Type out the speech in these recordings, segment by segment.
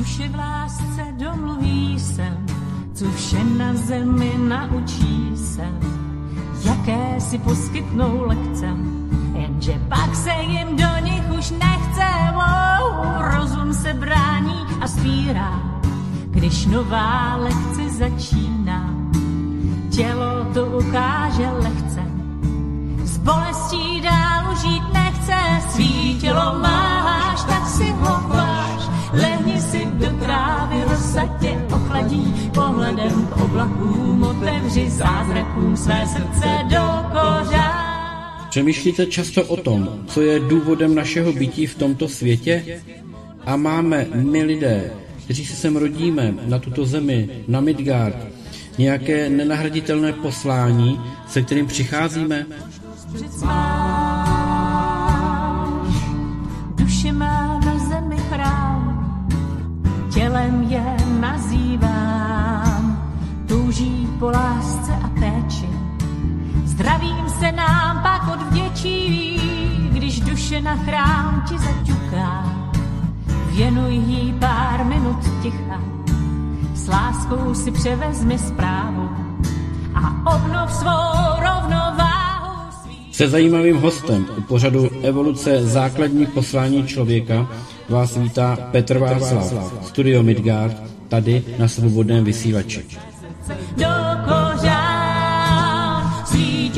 Duše v lásce domluví se, co vše na zemi naučí se, jaké si poskytnou lekce, jenže pak se jim do nich už nechce. Wow, rozum se brání a spírá, když nová lekce začíná. Tělo to ukáže lehce, s bolestí dál žít nechce, svý tělo máš, tak si ho váš, lehni si do trávy, rosa tě ochladí, pohledem k oblakům otevři zázrakům své srdce do kořán. Přemýšlíte často o tom, co je důvodem našeho bytí v tomto světě? A máme my lidé, kteří se sem rodíme na tuto zemi, na Midgard, nějaké nenahraditelné poslání, se kterým přicházíme? Tělem je nazývám, touží po lásce a péči. Zdravím se nám pak odvděčí, když duše na chrám ti zaťuká. Věnuj jí pár minut ticha, s láskou si převezmi zprávu a obnov svou rovnováhu svých. Se zajímavým hostem u pořadu Evoluce základních poslání člověka vás vítá Petr Václav, Studio Midgard, tady na svobodném vysílači. Do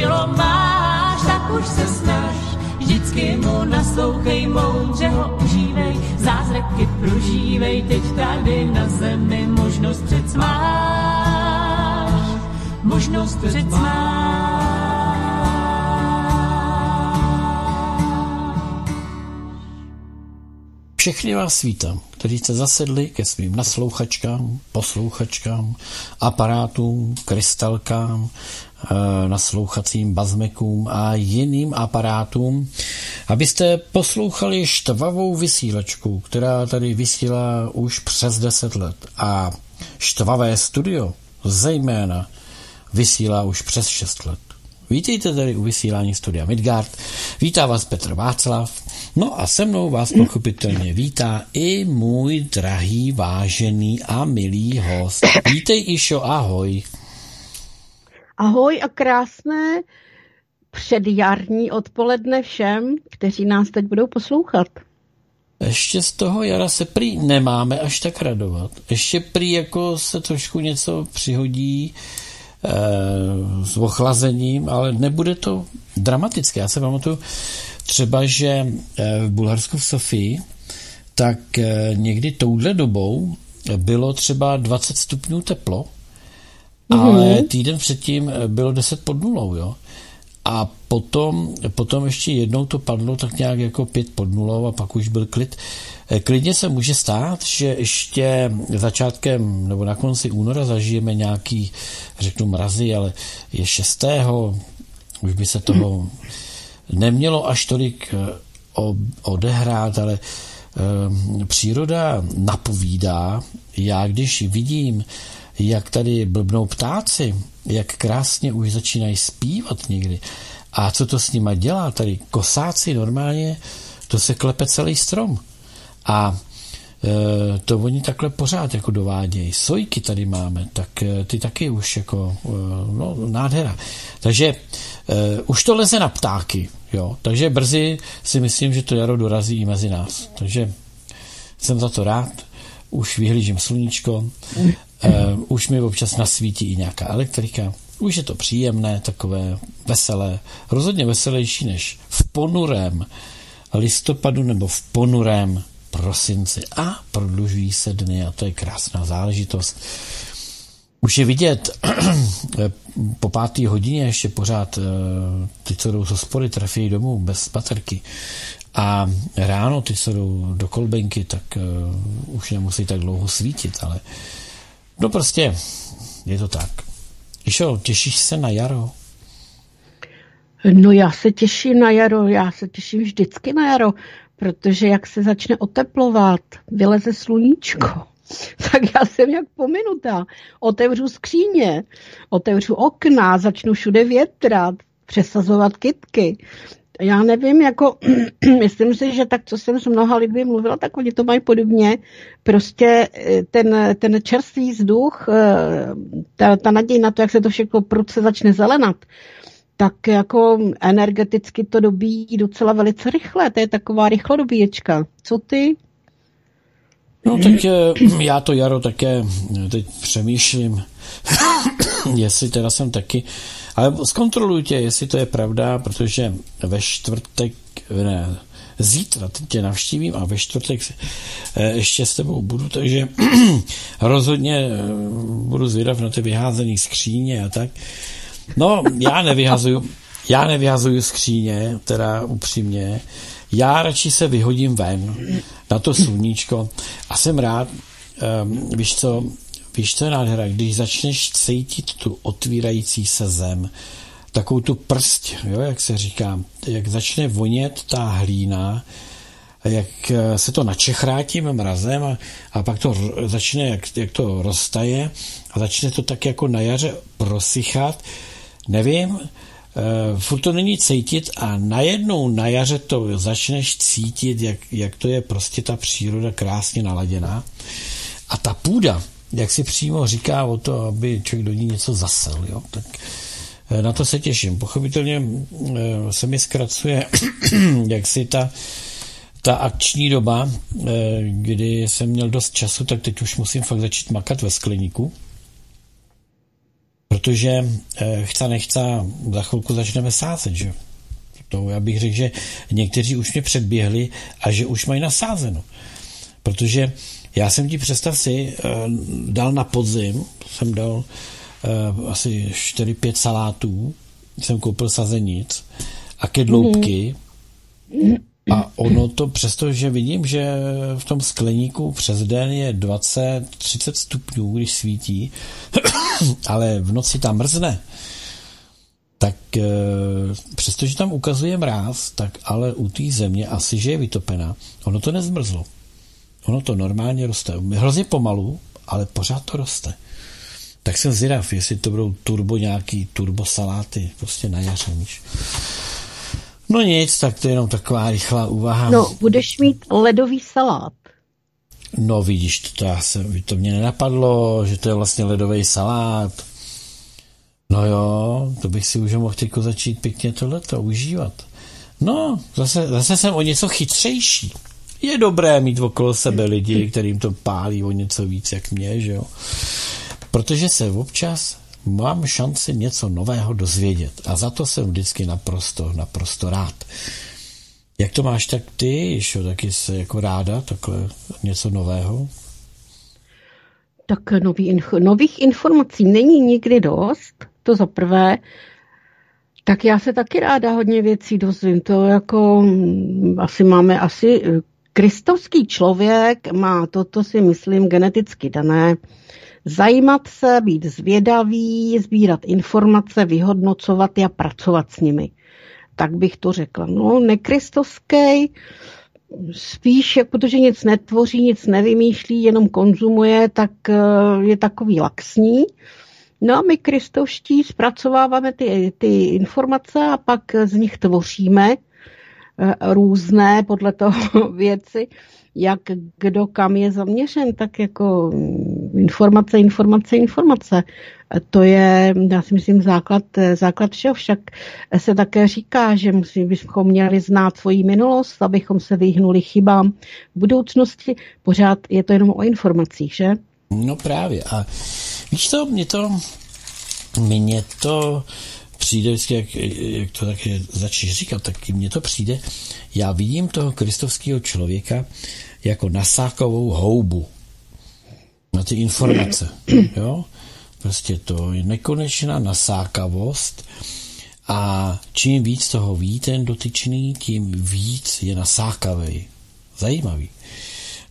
tělo máš, tak už se snaž, vždycky mu naslouchej, moudře ho užívej, zázraky prožívej, teď tady na zemi možnost před máš, možnost před Všechny vás vítám, kteří jste zasedli ke svým naslouchačkám, poslouchačkám, aparátům, krystalkám, eh, naslouchacím bazmekům a jiným aparátům, abyste poslouchali štvavou vysílačku, která tady vysílá už přes 10 let. A štvavé studio zejména vysílá už přes 6 let. Vítejte tady u vysílání studia Midgard. Vítá vás Petr Václav. No a se mnou vás pochopitelně vítá i můj drahý, vážený a milý host. Vítej Išo, ahoj. Ahoj a krásné předjarní odpoledne všem, kteří nás teď budou poslouchat. Ještě z toho jara se prý nemáme až tak radovat. Ještě prý jako se trošku něco přihodí, s ochlazením, ale nebude to dramatické. Já se pamatuju třeba, že v Bulharsku v Sofii, tak někdy touhle dobou bylo třeba 20 stupňů teplo, mm-hmm. ale týden předtím bylo 10 pod nulou, jo. A potom, potom ještě jednou to padlo tak nějak jako pět pod nulou a pak už byl klid. Klidně se může stát, že ještě začátkem nebo na konci února zažijeme nějaký, řeknu mrazy, ale je 6. už by se toho nemělo až tolik odehrát, ale příroda napovídá, já když vidím, jak tady blbnou ptáci, jak krásně už začínají zpívat někdy. A co to s nima dělá? Tady kosáci normálně, to se klepe celý strom. A e, to oni takhle pořád jako dovádějí. Sojky tady máme, tak e, ty taky už jako, e, no, nádhera. Takže už to leze na ptáky, jo. Takže brzy si myslím, že to jaro dorazí i mezi nás. Takže jsem za to rád. Už vyhlížím sluníčko. Už mi občas nasvítí i nějaká elektrika. Už je to příjemné, takové veselé. Rozhodně veselější než v ponurém listopadu nebo v ponurém prosinci. A prodlužují se dny a to je krásná záležitost. Už je vidět, po páté hodině ještě pořád eh, ty, co jdou z hospody, trefí domů bez baterky. A ráno ty, co jdou do kolbenky, tak uh, už nemusí tak dlouho svítit, ale No prostě, je to tak. Išo, těšíš se na jaro? No já se těším na jaro, já se těším vždycky na jaro, protože jak se začne oteplovat, vyleze sluníčko, tak já jsem jak pominutá. Otevřu skříně, otevřu okna, začnu všude větrat, přesazovat kytky. já nevím, jako myslím si, že tak, co jsem s mnoha lidmi mluvila, tak oni to mají podobně. Prostě eh, ten, ten čerstvý vzduch, eh, ta, ta naděj na to, jak se to všechno prudce začne zelenat, tak jako energeticky to dobíjí docela velice rychle. To je taková rychlodobíječka. Co ty? No tak já to jaro také teď přemýšlím, jestli teda jsem taky ale zkontrolujte, jestli to je pravda, protože ve čtvrtek, ne, zítra tě navštívím a ve čtvrtek eh, ještě s tebou budu, takže rozhodně eh, budu zvědav na ty vyházené skříně a tak. No, já nevyhazuju, já nevyhazuju skříně, teda upřímně. Já radši se vyhodím ven na to sluníčko a jsem rád, um, víš co, Víš, co je nádhera, když začneš cítit tu otvírající se zem, takovou tu prst, jo, jak se říká, jak začne vonět ta hlína, jak eh, se to načechrá tím mrazem a, a pak to začne, jak, jak to roztaje a začne to tak jako na jaře prosychat. Nevím, uh, furt to není cítit a najednou na jaře to začneš cítit, jak, jak to je prostě ta příroda krásně naladěná. A ta půda, jak si přímo říká o to, aby člověk do ní něco zasel. Jo? Tak eh, na to se těším. Pochopitelně eh, se mi zkracuje, jak si ta, ta akční doba, eh, kdy jsem měl dost času, tak teď už musím fakt začít makat ve skleníku, protože chce nechce, za chvilku začneme sázet, že? To já bych řekl, že někteří už mě předběhli a že už mají nasázeno. Protože já jsem ti, představ si, eh, dal na podzim, jsem dal eh, asi 4-5 salátů, jsem koupil sazenic a kedloubky a ono to, přestože vidím, že v tom skleníku přes den je 20-30 stupňů, když svítí, ale v noci tam mrzne, tak e, přestože tam ukazuje mráz, tak ale u té země asi, že je vytopená, ono to nezmrzlo. Ono to normálně roste. Hrozně pomalu, ale pořád to roste. Tak jsem zvědav, jestli to budou turbo nějaký turbo saláty, prostě na jaře. No nic, tak to je jenom taková rychlá úvaha. No, budeš mít ledový salát. No vidíš, to, já jsem, to mě nenapadlo, že to je vlastně ledový salát. No jo, to bych si už mohl teď začít pěkně tohleto užívat. No, zase, zase jsem o něco chytřejší je dobré mít okolo sebe lidi, kterým to pálí o něco víc jak mě, že jo. Protože se občas mám šanci něco nového dozvědět a za to jsem vždycky naprosto, naprosto rád. Jak to máš tak ty, Išo, taky se jako ráda, takhle něco nového? Tak nový, nových informací není nikdy dost, to za prvé. Tak já se taky ráda hodně věcí dozvím. To jako mm, asi máme asi Kristovský člověk má toto si myslím geneticky dané. Zajímat se, být zvědavý, sbírat informace, vyhodnocovat a pracovat s nimi. Tak bych to řekla. No, nekristovský, spíš, jak protože nic netvoří, nic nevymýšlí, jenom konzumuje, tak eh, je takový laxní. No a my kristovští zpracováváme ty, ty informace a pak z nich tvoříme Eh, různé podle toho věci, jak kdo kam je zaměřen, tak jako mm, informace, informace, informace. To je, já si myslím, základ, základ všeho. Však se také říká, že musí, bychom měli znát svoji minulost, abychom se vyhnuli chybám v budoucnosti. Pořád je to jenom o informacích, že? No právě. A víš co, mě to, mě to přijde vždycky, jak, jak to taky začneš říkat, tak mně to přijde, já vidím toho kristovského člověka jako nasákovou houbu na ty informace. Jo? Prostě to je nekonečná nasákavost a čím víc toho ví ten dotyčný, tím víc je nasákavý. Zajímavý.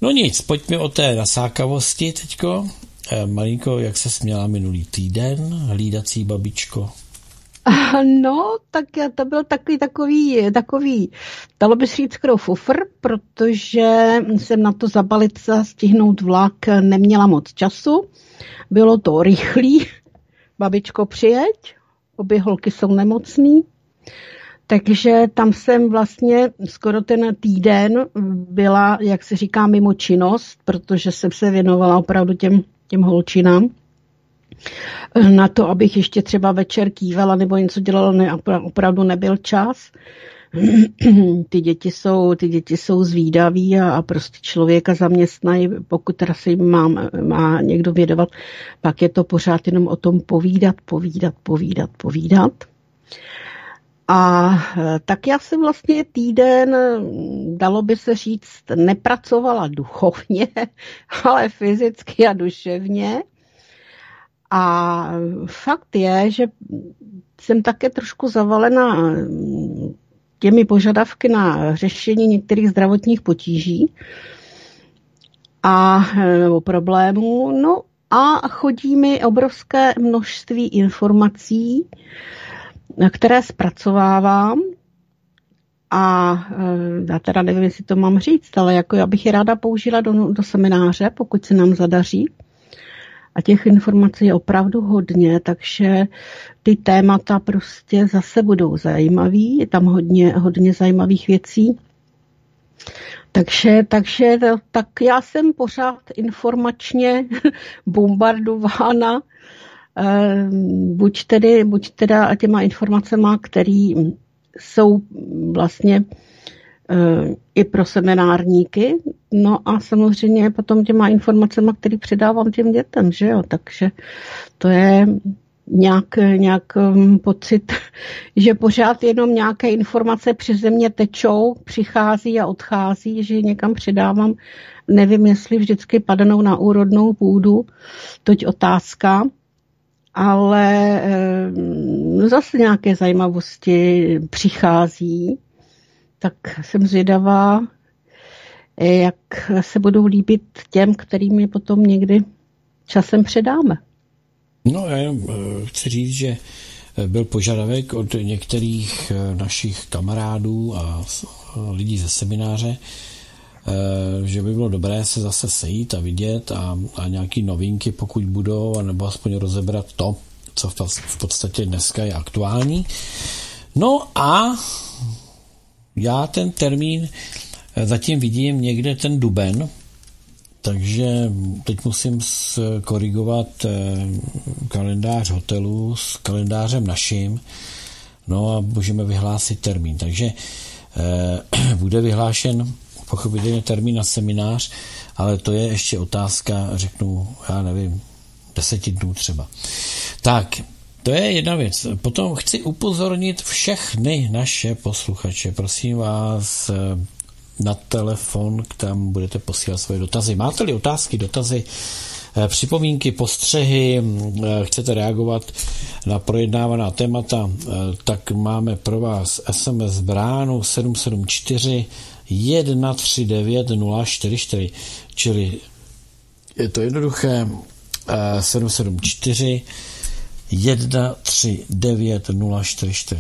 No nic, pojďme o té nasákavosti teďko. E, malinko, jak se směla minulý týden, hlídací babičko. No, tak to byl takový, takový, takový, dalo by se říct skoro fufr, protože jsem na to zabalit a stihnout vlak neměla moc času. Bylo to rychlý, babičko přijeď, obě holky jsou nemocný. Takže tam jsem vlastně skoro ten týden byla, jak se říká, mimo činnost, protože jsem se věnovala opravdu těm, těm holčinám. Na to, abych ještě třeba večer kývala nebo něco dělala, ne, opravdu nebyl čas. ty děti jsou, ty děti jsou zvídaví a, a prostě člověka zaměstnají, pokud teda se jim má, má někdo vědovat, pak je to pořád jenom o tom povídat, povídat, povídat, povídat. A e, tak já jsem vlastně týden, dalo by se říct, nepracovala duchovně, ale fyzicky a duševně. A fakt je, že jsem také trošku zavalena těmi požadavky na řešení některých zdravotních potíží a nebo problémů. No a chodí mi obrovské množství informací, které zpracovávám a já teda nevím, jestli to mám říct, ale jako já bych je ráda použila do, do semináře, pokud se nám zadaří. A těch informací je opravdu hodně, takže ty témata prostě zase budou zajímavý. Je tam hodně, hodně zajímavých věcí. Takže, takže tak já jsem pořád informačně bombardována eh, buď, tedy, buď teda těma informacemi, které jsou vlastně i pro seminárníky. No a samozřejmě potom těma informacemi, které předávám těm dětem, že jo, takže to je nějak, nějak um, pocit, že pořád jenom nějaké informace přes mě tečou, přichází a odchází, že někam předávám. Nevím, jestli vždycky padnou na úrodnou půdu, toť otázka, ale um, zase nějaké zajímavosti přichází tak jsem zvědavá, jak se budou líbit těm, kterým je potom někdy časem předáme. No, já jenom eh, chci říct, že eh, byl požadavek od některých eh, našich kamarádů a lidí ze semináře, že by bylo dobré se zase sejít a vidět a, a nějaký novinky, pokud budou, nebo aspoň rozebrat to, co v podstatě dneska je aktuální. No a já ten termín eh, zatím vidím někde ten duben, takže teď musím korigovat eh, kalendář hotelu s kalendářem naším, no a můžeme vyhlásit termín. Takže eh, bude vyhlášen pochopitelně termín na seminář, ale to je ještě otázka, řeknu, já nevím, deseti dnů třeba. Tak, to je jedna věc. Potom chci upozornit všechny naše posluchače. Prosím vás eh, na telefon, tam budete posílat svoje dotazy. Máte-li otázky, dotazy, eh, připomínky, postřehy, eh, chcete reagovat na projednávaná témata, tak máme pro vás SMS bránu 774 139 044, čili je to jednoduché 774 139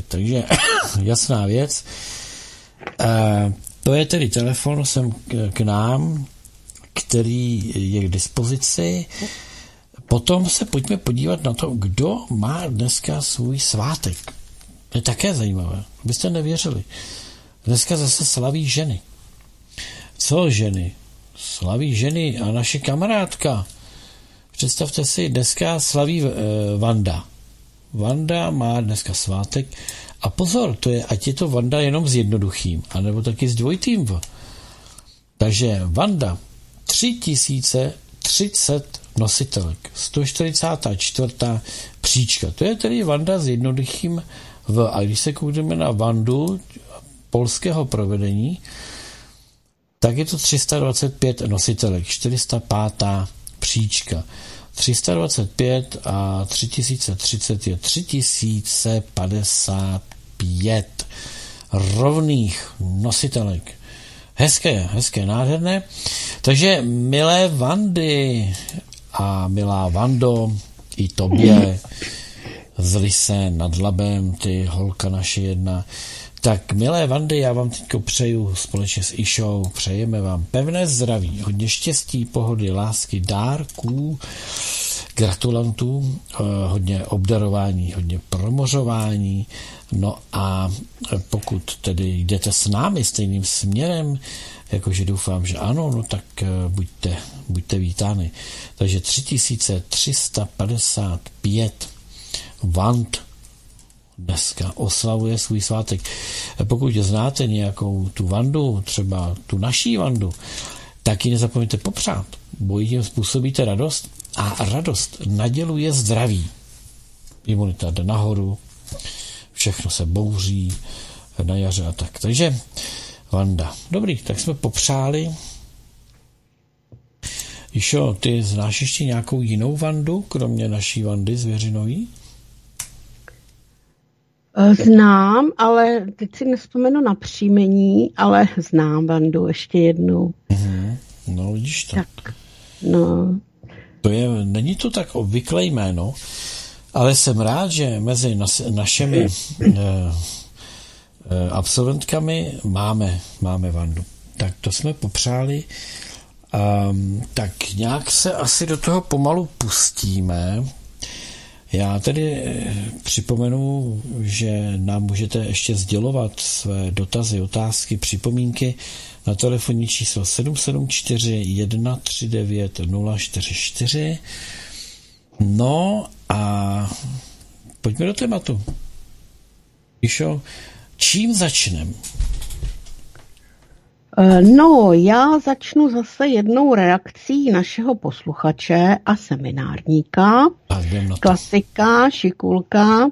Takže jasná věc. E, to je tedy telefon sem k nám, který je k dispozici. Potom se pojďme podívat na to, kdo má dneska svůj svátek. To je také zajímavé. Byste nevěřili. Dneska zase slaví ženy. Co ženy? Slaví ženy a naše kamarádka Představte si, dneska slaví uh, Vanda. Vanda má dneska svátek a pozor, to je, ať je to Vanda jenom s jednoduchým, anebo taky s dvojitým V. Takže Vanda 3030 nositelek, 144. příčka. To je tedy Vanda s jednoduchým V. A když se koukneme na Vandu polského provedení, tak je to 325 nositelek, 405 příčka. 325 a 3030 je 3055 rovných nositelek. Hezké, hezké, nádherné. Takže milé Vandy a milá Vando, i tobě z Lise nad Labem, ty holka naše jedna, tak milé Vandy, já vám teď přeju společně s Išou, přejeme vám pevné zdraví, hodně štěstí, pohody, lásky, dárků, gratulantů, eh, hodně obdarování, hodně promořování. No a pokud tedy jdete s námi stejným směrem, jakože doufám, že ano, no tak eh, buďte, buďte vítány. Takže 3355 vant dneska oslavuje svůj svátek. Pokud znáte nějakou tu vandu, třeba tu naší vandu, tak ji nezapomeňte popřát, bo tím způsobíte radost a radost naděluje zdraví. Imunita jde nahoru, všechno se bouří na jaře a tak. Takže Vanda. Dobrý, tak jsme popřáli. Išo, ty znáš ještě nějakou jinou Vandu, kromě naší Vandy zvěřinový? Eh, znám, ale teď si nespomenu na příjmení, ale znám Vandu ještě jednou. Mm-hmm. No, vidíš to. Tak, no. To je, není to tak obvyklé jméno, ale jsem rád, že mezi nas, našimi eh, eh, absolventkami máme, máme Vandu. Tak to jsme popřáli. Um, tak nějak se asi do toho pomalu pustíme. Já tedy eh, připomenu, že nám můžete ještě sdělovat své dotazy, otázky, připomínky na telefonní číslo 774 139 044. No a pojďme do tématu. Išo, čím začneme? Eh, no, já začnu zase jednou reakcí našeho posluchače a seminárníka, klasika, šikulka.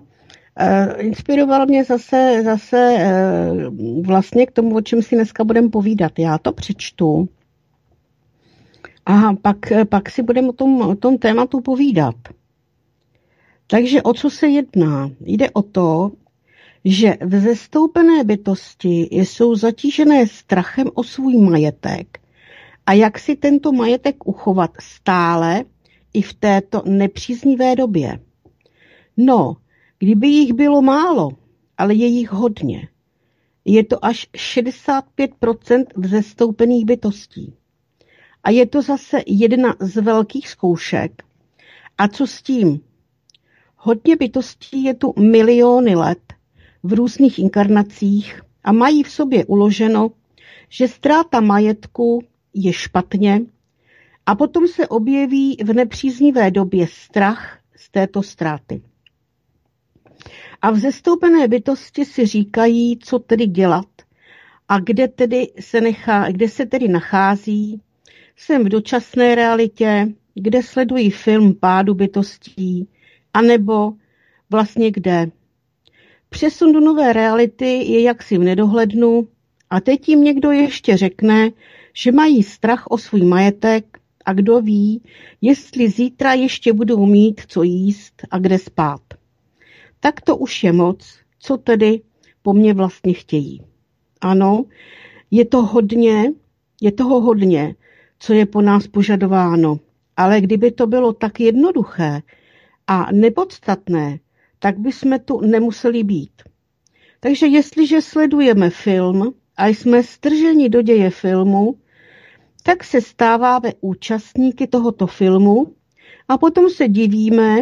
Eh, inspiroval mě zase, zase eh, vlastně k tomu, o čem si dneska budeme povídat. Já to přečtu a pak, pak si budeme o tom, o tom tématu povídat. Takže o co se jedná? Jde o to, že vzestoupené bytosti jsou zatížené strachem o svůj majetek a jak si tento majetek uchovat stále i v této nepříznivé době. No, kdyby jich bylo málo, ale je jich hodně. Je to až 65% vzestoupených bytostí. A je to zase jedna z velkých zkoušek. A co s tím? Hodně bytostí je tu miliony let v různých inkarnacích a mají v sobě uloženo, že ztráta majetku je špatně a potom se objeví v nepříznivé době strach z této ztráty. A v zestoupené bytosti si říkají, co tedy dělat a kde, tedy se, nechá, kde se tedy nachází. Jsem v dočasné realitě, kde sledují film pádu bytostí, anebo vlastně kde. Přesun do nové reality je jaksi v nedohlednu a teď jim někdo ještě řekne, že mají strach o svůj majetek a kdo ví, jestli zítra ještě budou mít co jíst a kde spát. Tak to už je moc, co tedy po mně vlastně chtějí. Ano, je to hodně, je toho hodně, co je po nás požadováno, ale kdyby to bylo tak jednoduché a nepodstatné, tak bychom tu nemuseli být. Takže jestliže sledujeme film a jsme strženi do děje filmu, tak se stáváme účastníky tohoto filmu a potom se divíme,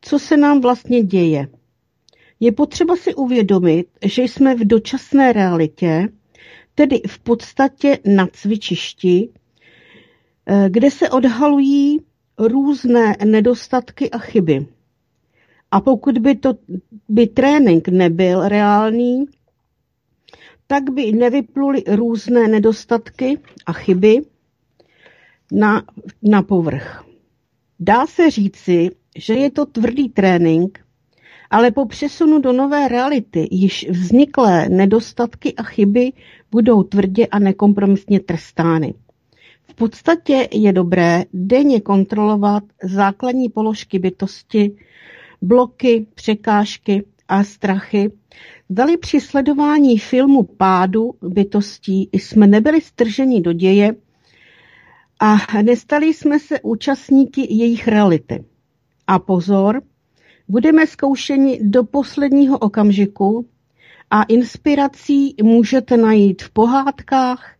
co se nám vlastně děje. Je potřeba si uvědomit, že jsme v dočasné realitě, tedy v podstatě na cvičišti, eh, kde se odhalují různé nedostatky a chyby. A pokud by, to, by trénink nebyl reálný, tak by nevypluly různé nedostatky a chyby na, na povrch. Dá se říci, že je to tvrdý trénink, ale po přesunu do nové reality již vzniklé nedostatky a chyby budou tvrdě a nekompromisně trestány. V podstatě je dobré denně kontrolovat základní položky bytosti, bloky, překážky a strachy, Dali při sledování filmu pádu bytostí jsme nebyli strženi do děje a nestali jsme se účastníky jejich reality. A pozor, budeme zkoušeni do posledního okamžiku A inspirací můžete najít v pohádkách,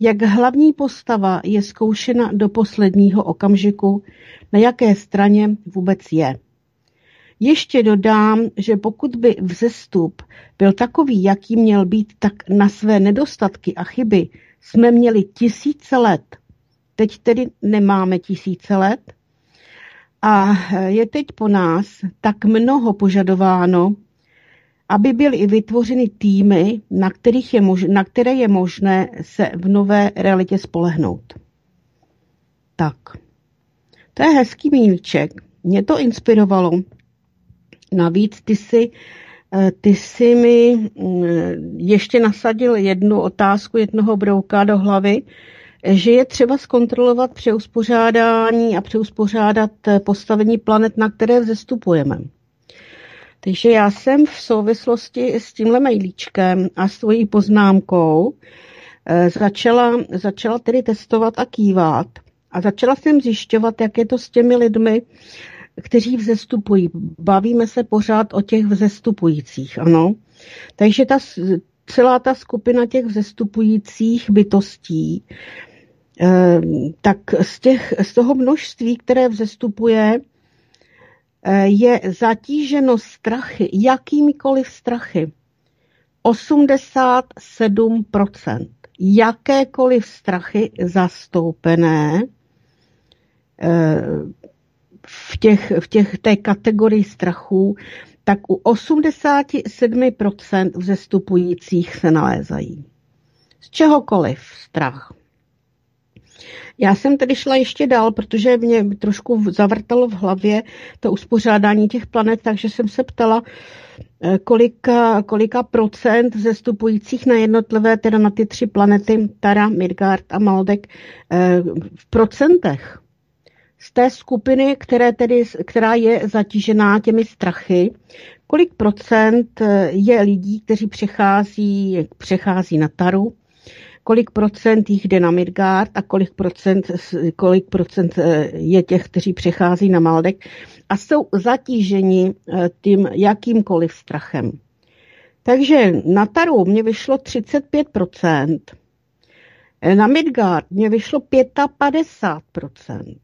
jak hlavní postava je zkoušena do posledního okamžiku, na jaké straně vůbec je. Ještě dodám, že pokud by vzestup byl takový, jaký měl být, tak na své nedostatky a chyby jsme měli tisíce let. Teď tedy nemáme tisíce let. A je teď po nás tak mnoho požadováno, aby byly i vytvořeny týmy, na, kterých je mož, na které je možné se v nové realitě spolehnout. Tak, to je hezký míček. Mě to inspirovalo. Navíc ty si, eh, ty si mi mm, ještě nasadil jednu otázku jednoho brouka do hlavy, že je třeba zkontrolovat přeuspořádání a přeuspořádat eh, postavení planet, na které vzestupujeme. Takže já jsem v souvislosti s tímhle mailíčkem a svojí poznámkou eh, začala, začala tedy testovat a kývat a začala jsem zjišťovat, jak je to s těmi lidmi, kteří vzestupují. Bavíme se pořád o těch vzestupujících, ano. Takže ta, celá ta skupina těch vzestupujících bytostí, eh, tak z, těch, z toho množství, které vzestupuje, eh, je zatíženo strachy, jakýmikoliv strachy. 87%. Jakékoliv strachy zastoupené eh, v, těch, v těch té kategorii strachů, tak u 87% vzestupujících se nalézají. Z čehokoliv strach. Já jsem tedy šla ještě dál, protože mě trošku zavrtalo v hlavě to uspořádání těch planet, takže jsem se ptala, eh, kolika, kolika procent vzestupujících na jednotlivé, teda na ty tři planety, Tara, Midgard a Maldek, eh, v procentech z té skupiny, které tedy, která je zatížená těmi strachy, kolik procent eh, je lidí, kteří přechází, přechází na Taru, kolik procent jich jde na Midgard a kolik procent, kolik procent eh, je těch, kteří přechází na Maldek a jsou zatíženi eh, tím jakýmkoliv strachem. Takže na Taru mě vyšlo 35%, na Midgard mě vyšlo 55%.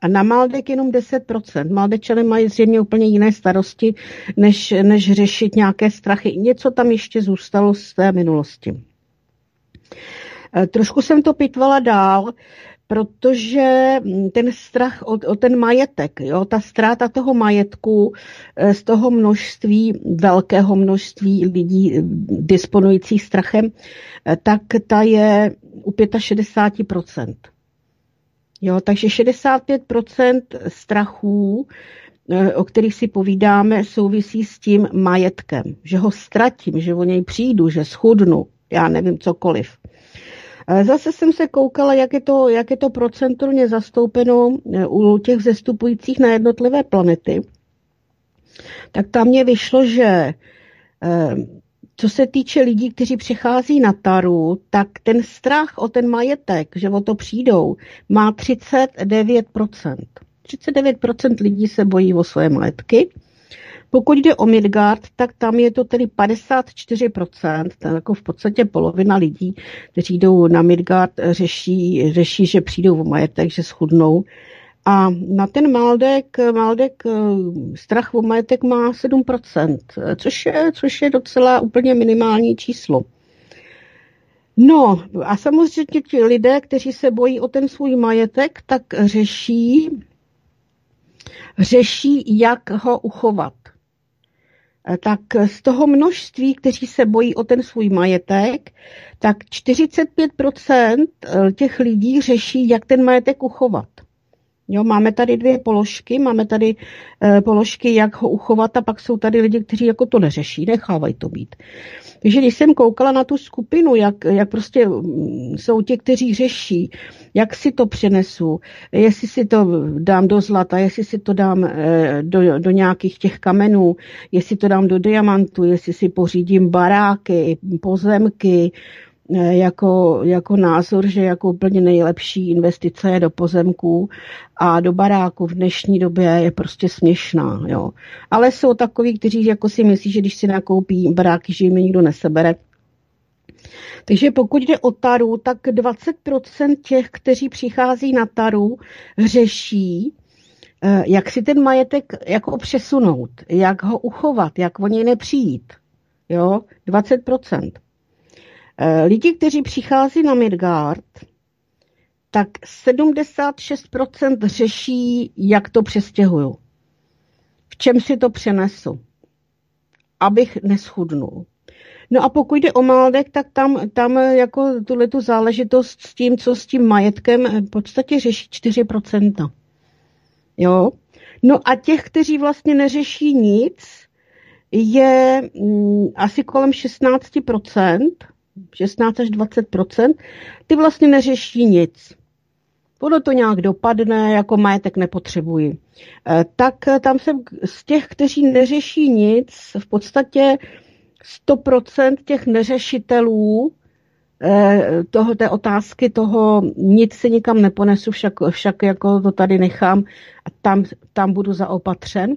A na Maldek jenom 10%. Maldečany mají zřejmě úplně jiné starosti, než, než řešit nějaké strachy. Něco tam ještě zůstalo z té minulosti. E, trošku jsem to pitvala dál, protože ten strach o, o ten majetek, jo, ta ztráta toho majetku e, z toho množství, velkého množství lidí disponujících strachem, e, tak ta je u 65%. Jo, takže 65% strachů, eh, o kterých si povídáme, souvisí s tím majetkem, že ho ztratím, že o něj přijdu, že schudnu, já nevím, cokoliv. Eh, zase jsem se koukala, jak je to, jak je to procentuálně zastoupeno eh, u těch zestupujících na jednotlivé planety. Tak tam mě vyšlo, že co se týče lidí, kteří přichází na taru, tak ten strach o ten majetek, že o to přijdou, má 39%. 39% lidí se bojí o své majetky. Pokud jde o Midgard, tak tam je to tedy 54%, tak jako v podstatě polovina lidí, kteří jdou na Midgard, řeší, řeší, že přijdou o majetek, že schudnou. A na ten Maldek, Maldek eh, strach o majetek má 7%, což je, což je docela úplně minimální číslo. No a samozřejmě ti lidé, kteří se bojí o ten svůj majetek, tak řeší, řeší, jak ho uchovat. Eh, tak z toho množství, kteří se bojí o ten svůj majetek, tak 45% eh, těch lidí řeší, jak ten majetek uchovat. Jo, máme tady dvě položky, máme tady e, položky, jak ho uchovat a pak jsou tady lidi, kteří jako to neřeší, nechávají to být. Takže když jsem koukala na tu skupinu, jak, jak prostě mm, jsou ti, kteří řeší, jak si to přenesu, jestli si to dám do zlata, jestli si to dám e, do, do nějakých těch kamenů, jestli to dám do diamantu, jestli si pořídím baráky, pozemky, jako, jako názor, že jako úplně nejlepší investice je do pozemků a do baráku v dnešní době je prostě směšná. Jo. Ale jsou takový, kteří jako si myslí, že když si nakoupí baráky, že jim nikdo nesebere. Takže pokud jde o taru, tak 20% těch, kteří přichází na taru, řeší, eh, jak si ten majetek jako přesunout, jak ho uchovat, jak o něj nepřijít. Jo, 20%. Eh, lidi, kteří přichází na Midgard, tak 76% řeší, jak to přestěhuju. V čem si to přenesu, abych neschudnul. No a pokud jde o Maldek, tak tam, tam jako tuhle tu záležitost s tím, co s tím majetkem, v podstatě řeší 4%. Jo? No a těch, kteří vlastně neřeší nic, je mm, asi kolem 16%, 16 až 20%, ty vlastně neřeší nic. Podle to nějak dopadne, jako majetek nepotřebuji. E, tak tam jsem z těch, kteří neřeší nic, v podstatě 100% těch neřešitelů e, toho, té otázky toho nic si nikam neponesu, však, však jako to tady nechám a tam, tam budu zaopatřen,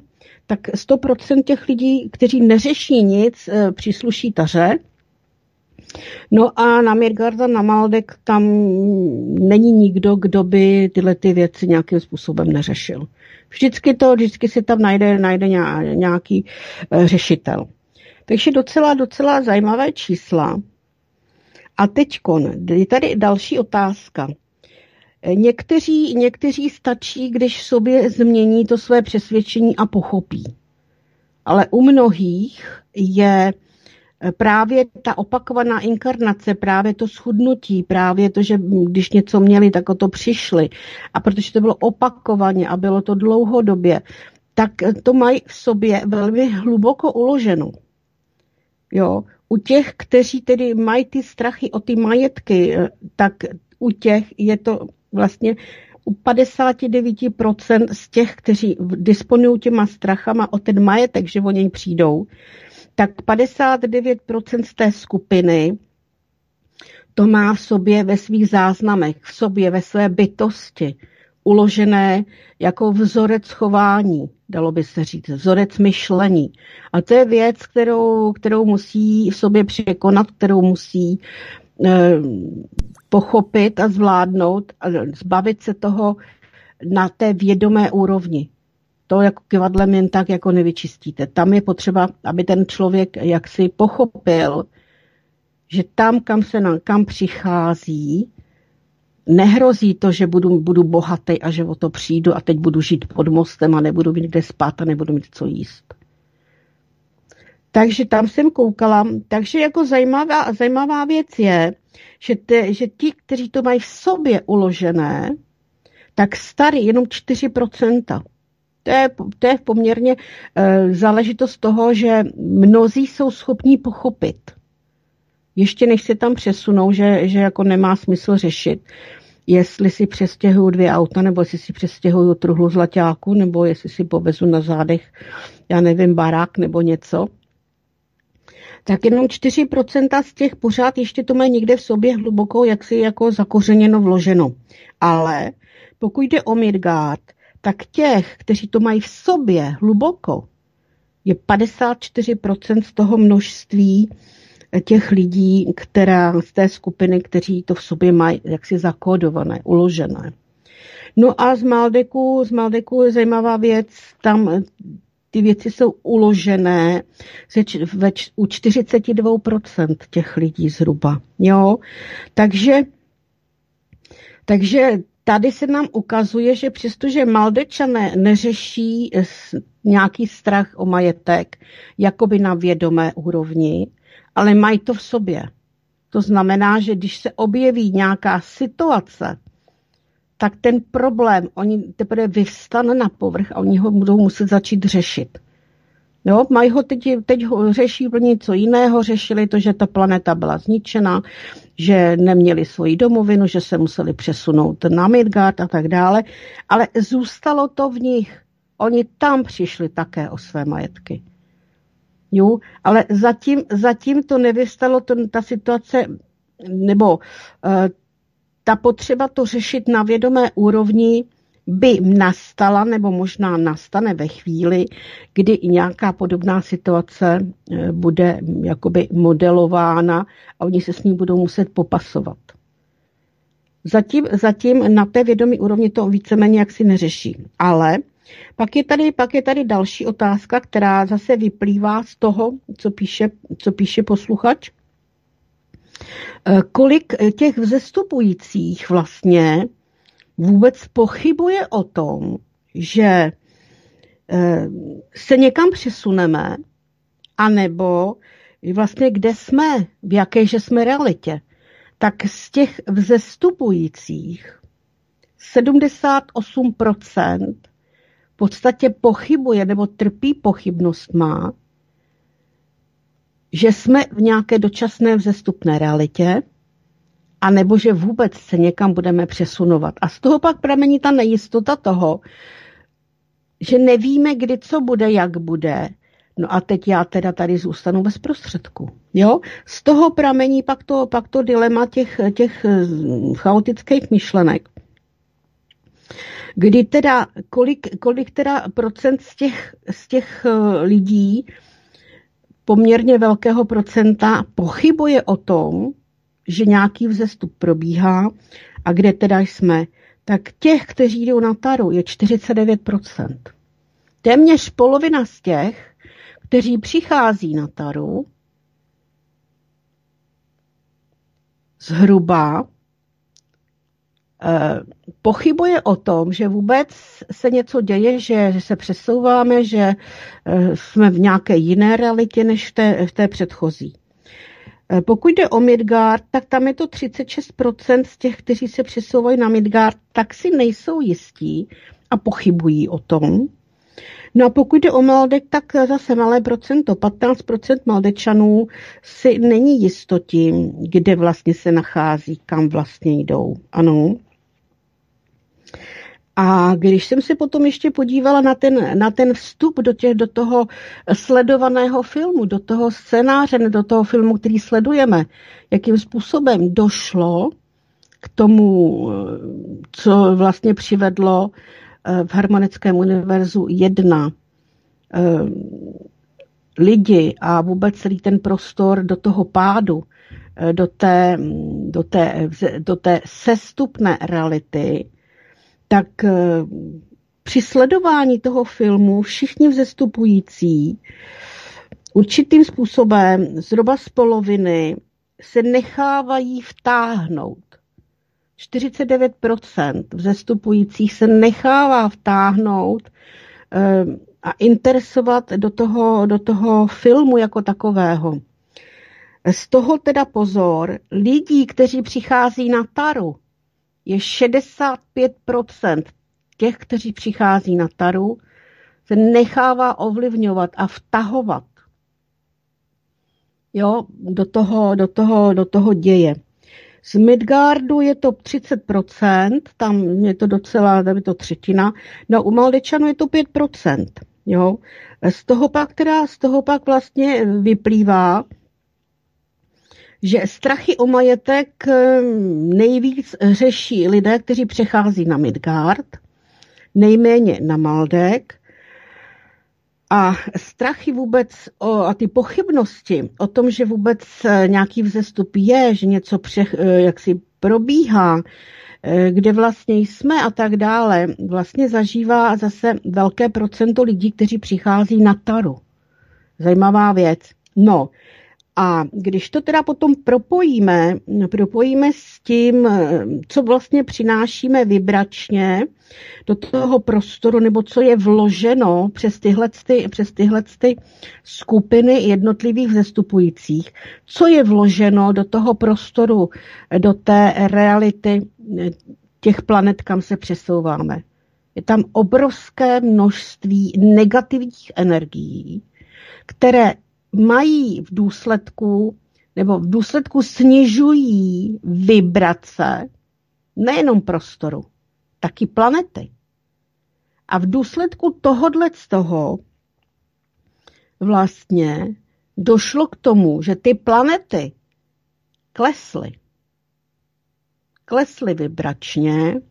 tak 100% těch lidí, kteří neřeší nic, e, přísluší taře, No a na Mirgarda, na Maldek tam není nikdo, kdo by tyhle ty věci nějakým způsobem neřešil. Vždycky to, vždycky se tam najde, najde nějaký eh, řešitel. Takže docela, docela zajímavé čísla. A teď je tady další otázka. Někteří, někteří stačí, když sobě změní to své přesvědčení a pochopí. Ale u mnohých je právě ta opakovaná inkarnace, právě to schudnutí, právě to, že když něco měli, tak o to přišli. A protože to bylo opakovaně a bylo to dlouhodobě, tak to mají v sobě velmi hluboko uloženo. Jo, u těch, kteří tedy mají ty strachy o ty majetky, tak u těch je to vlastně u 59% z těch, kteří disponují těma strachama o ten majetek, že o něj přijdou, tak 59% z té skupiny to má v sobě ve svých záznamech, v sobě ve své bytosti uložené jako vzorec chování, dalo by se říct, vzorec myšlení. A to je věc, kterou, kterou musí v sobě překonat, kterou musí pochopit a zvládnout a zbavit se toho na té vědomé úrovni to jako kivadlem jen tak jako nevyčistíte. Tam je potřeba, aby ten člověk jaksi pochopil, že tam, kam se nám, kam přichází, nehrozí to, že budu, budu bohatý a že o to přijdu a teď budu žít pod mostem a nebudu mít kde spát a nebudu mít co jíst. Takže tam jsem koukala. Takže jako zajímavá, zajímavá věc je, že, te, že ti, kteří to mají v sobě uložené, tak starý jenom 4%. To je, to je poměrně e, záležitost toho, že mnozí jsou schopní pochopit. Ještě než se tam přesunou, že, že jako nemá smysl řešit, jestli si přestěhuju dvě auta, nebo jestli si přestěhuju truhlu zlaťáku, nebo jestli si povezu na zádech, já nevím, barák nebo něco, tak jenom 4% z těch pořád ještě to mají někde v sobě hlubokou, jak si jako zakořeněno vloženo. Ale pokud jde o Midgard, tak těch, kteří to mají v sobě hluboko, je 54% z toho množství těch lidí, která z té skupiny, kteří to v sobě mají jaksi zakódované, uložené. No a z Maldeku, z Maldeku je zajímavá věc, tam ty věci jsou uložené u 42% těch lidí zhruba. Jo? Takže, takže tady se nám ukazuje, že přestože Maldečané neřeší nějaký strach o majetek, jakoby na vědomé úrovni, ale mají to v sobě. To znamená, že když se objeví nějaká situace, tak ten problém, oni teprve vyvstane na povrch a oni ho budou muset začít řešit. Jo, mají ho teď, teď ho řeší něco jiného, řešili to, že ta planeta byla zničena, že neměli svoji domovinu, že se museli přesunout na Midgard a tak dále, ale zůstalo to v nich. Oni tam přišli také o své majetky. Jo, ale zatím, zatím to nevystalo, to, ta situace nebo eh, ta potřeba to řešit na vědomé úrovni by nastala nebo možná nastane ve chvíli, kdy nějaká podobná situace eh, bude jakoby modelována a oni se s ní budou muset popasovat. Zatím, zatím na té vědomí úrovni to víceméně jaksi neřeší. Ale pak je, tady, pak je tady další otázka, která zase vyplývá z toho, co píše, co píše posluchač. Eh, kolik těch vzestupujících vlastně vůbec pochybuje o tom, že eh, se někam přesuneme, anebo vlastně kde jsme, v jaké že jsme realitě, tak z těch vzestupujících 78% v podstatě pochybuje nebo trpí pochybnost má, že jsme v nějaké dočasné vzestupné realitě, a nebo že vůbec se někam budeme přesunovat. A z toho pak pramení ta nejistota toho, že nevíme, kdy co bude, jak bude. No a teď já teda tady zůstanu bez prostředku. Jo? Z toho pramení pak to, pak to dilema těch, těch hm, chaotických myšlenek. Kdy teda, kolik, kolik teda procent z těch, z těch eh, lidí, poměrně velkého procenta, pochybuje o tom, že nějaký vzestup probíhá a kde teda jsme, tak těch, kteří jdou na taru, je 49%. Téměř polovina z těch, kteří přichází na taru, zhruba pochybuje o tom, že vůbec se něco děje, že, že se přesouváme, že eh, jsme v nějaké jiné realitě než v té, v té předchozí. Eh, pokud jde o Midgard, tak tam je to 36% z těch, kteří se přesouvají na Midgard, tak si nejsou jistí a pochybují o tom. No a pokud jde o Maldek, tak zase malé procento, 15% Maldečanů si není jistotí, kde vlastně se nachází, kam vlastně jdou. Ano. A když jsem se potom ještě podívala na ten, na ten vstup do, těch, do toho sledovaného filmu, do toho scénáře, do toho filmu, který sledujeme, jakým způsobem došlo k tomu, co vlastně přivedlo eh, v harmonickém univerzu jedna eh, lidi a vůbec celý ten prostor do toho pádu, eh, do té, do té, do té sestupné reality, tak eh, při sledování toho filmu všichni vzestupující určitým způsobem zhruba z poloviny se nechávají vtáhnout. 49% vzestupujících se nechává vtáhnout eh, a interesovat do toho, do toho filmu jako takového. Z toho teda pozor, lidí, kteří přichází na taru, je 65% těch, kteří přichází na taru, se nechává ovlivňovat a vtahovat jo, do, toho, do, toho, do toho děje. Z Midgardu je to 30%, tam je to docela, tam je to třetina, no u Maldečanu je to 5%. Jo. Z toho pak, teda, z toho pak vlastně vyplývá, že strachy o majetek eh, nejvíc řeší lidé, kteří přechází na Midgard, nejméně na Maldek, a strachy vůbec o, a ty pochybnosti o tom, že vůbec eh, nějaký vzestup je, že něco pře, jak si probíhá, kde vlastně jsme a tak dále, vlastně zažívá zase velké procento lidí, kteří přichází na taru. Zajímavá věc. No, a když to teda potom propojíme, propojíme s tím, co vlastně přinášíme vibračně do toho prostoru, nebo co je vloženo přes tyhle, ty, přes tyhle ty skupiny jednotlivých vzestupujících, co je vloženo do toho prostoru, do té reality těch planet, kam se přesouváme. Je tam obrovské množství negativních energií, které mají v důsledku nebo v důsledku snižují vibrace nejenom prostoru, taky planety. A v důsledku tohodle z toho vlastně došlo k tomu, že ty planety klesly. klesly vibračně,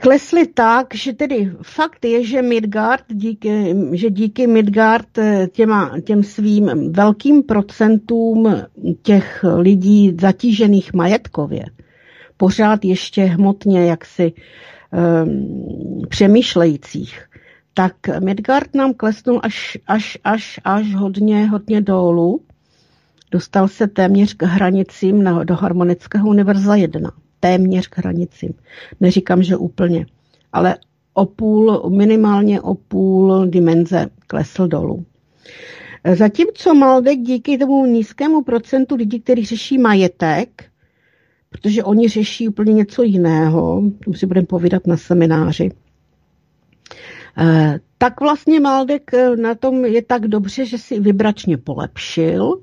klesly tak, že tedy fakt je, že Midgard, díky, že díky Midgard eh, těma, těm svým velkým procentům těch lidí zatížených majetkově, pořád ještě hmotně jaksi um, přemýšlejících, tak Midgard nám klesnul až, až, až, až hodně, hodně dolů. Dostal se téměř k hranicím na, do harmonického univerza 1 téměř k hranicím. Neříkám, že úplně, ale o půl, minimálně o půl dimenze klesl dolů. Zatímco Maldek díky tomu nízkému procentu lidí, kteří řeší majetek, protože oni řeší úplně něco jiného, to si budeme povídat na semináři, eh, tak vlastně Maldek eh, na tom je tak dobře, že si vybračně polepšil,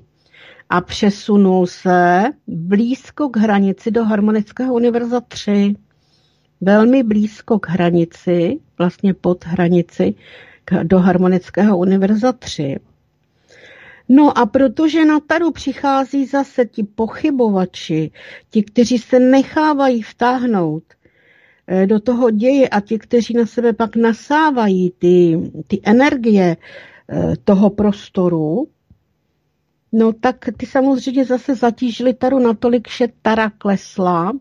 a přesunul se blízko k hranici do harmonického univerza 3. Velmi blízko k hranici, vlastně pod hranici do harmonického univerza 3. No a protože na taru přichází zase ti pochybovači, ti, kteří se nechávají vtáhnout eh, do toho děje a ti, kteří na sebe pak nasávají ty, ty energie eh, toho prostoru, No tak ty samozřejmě zase zatížili taru natolik, že tara klesla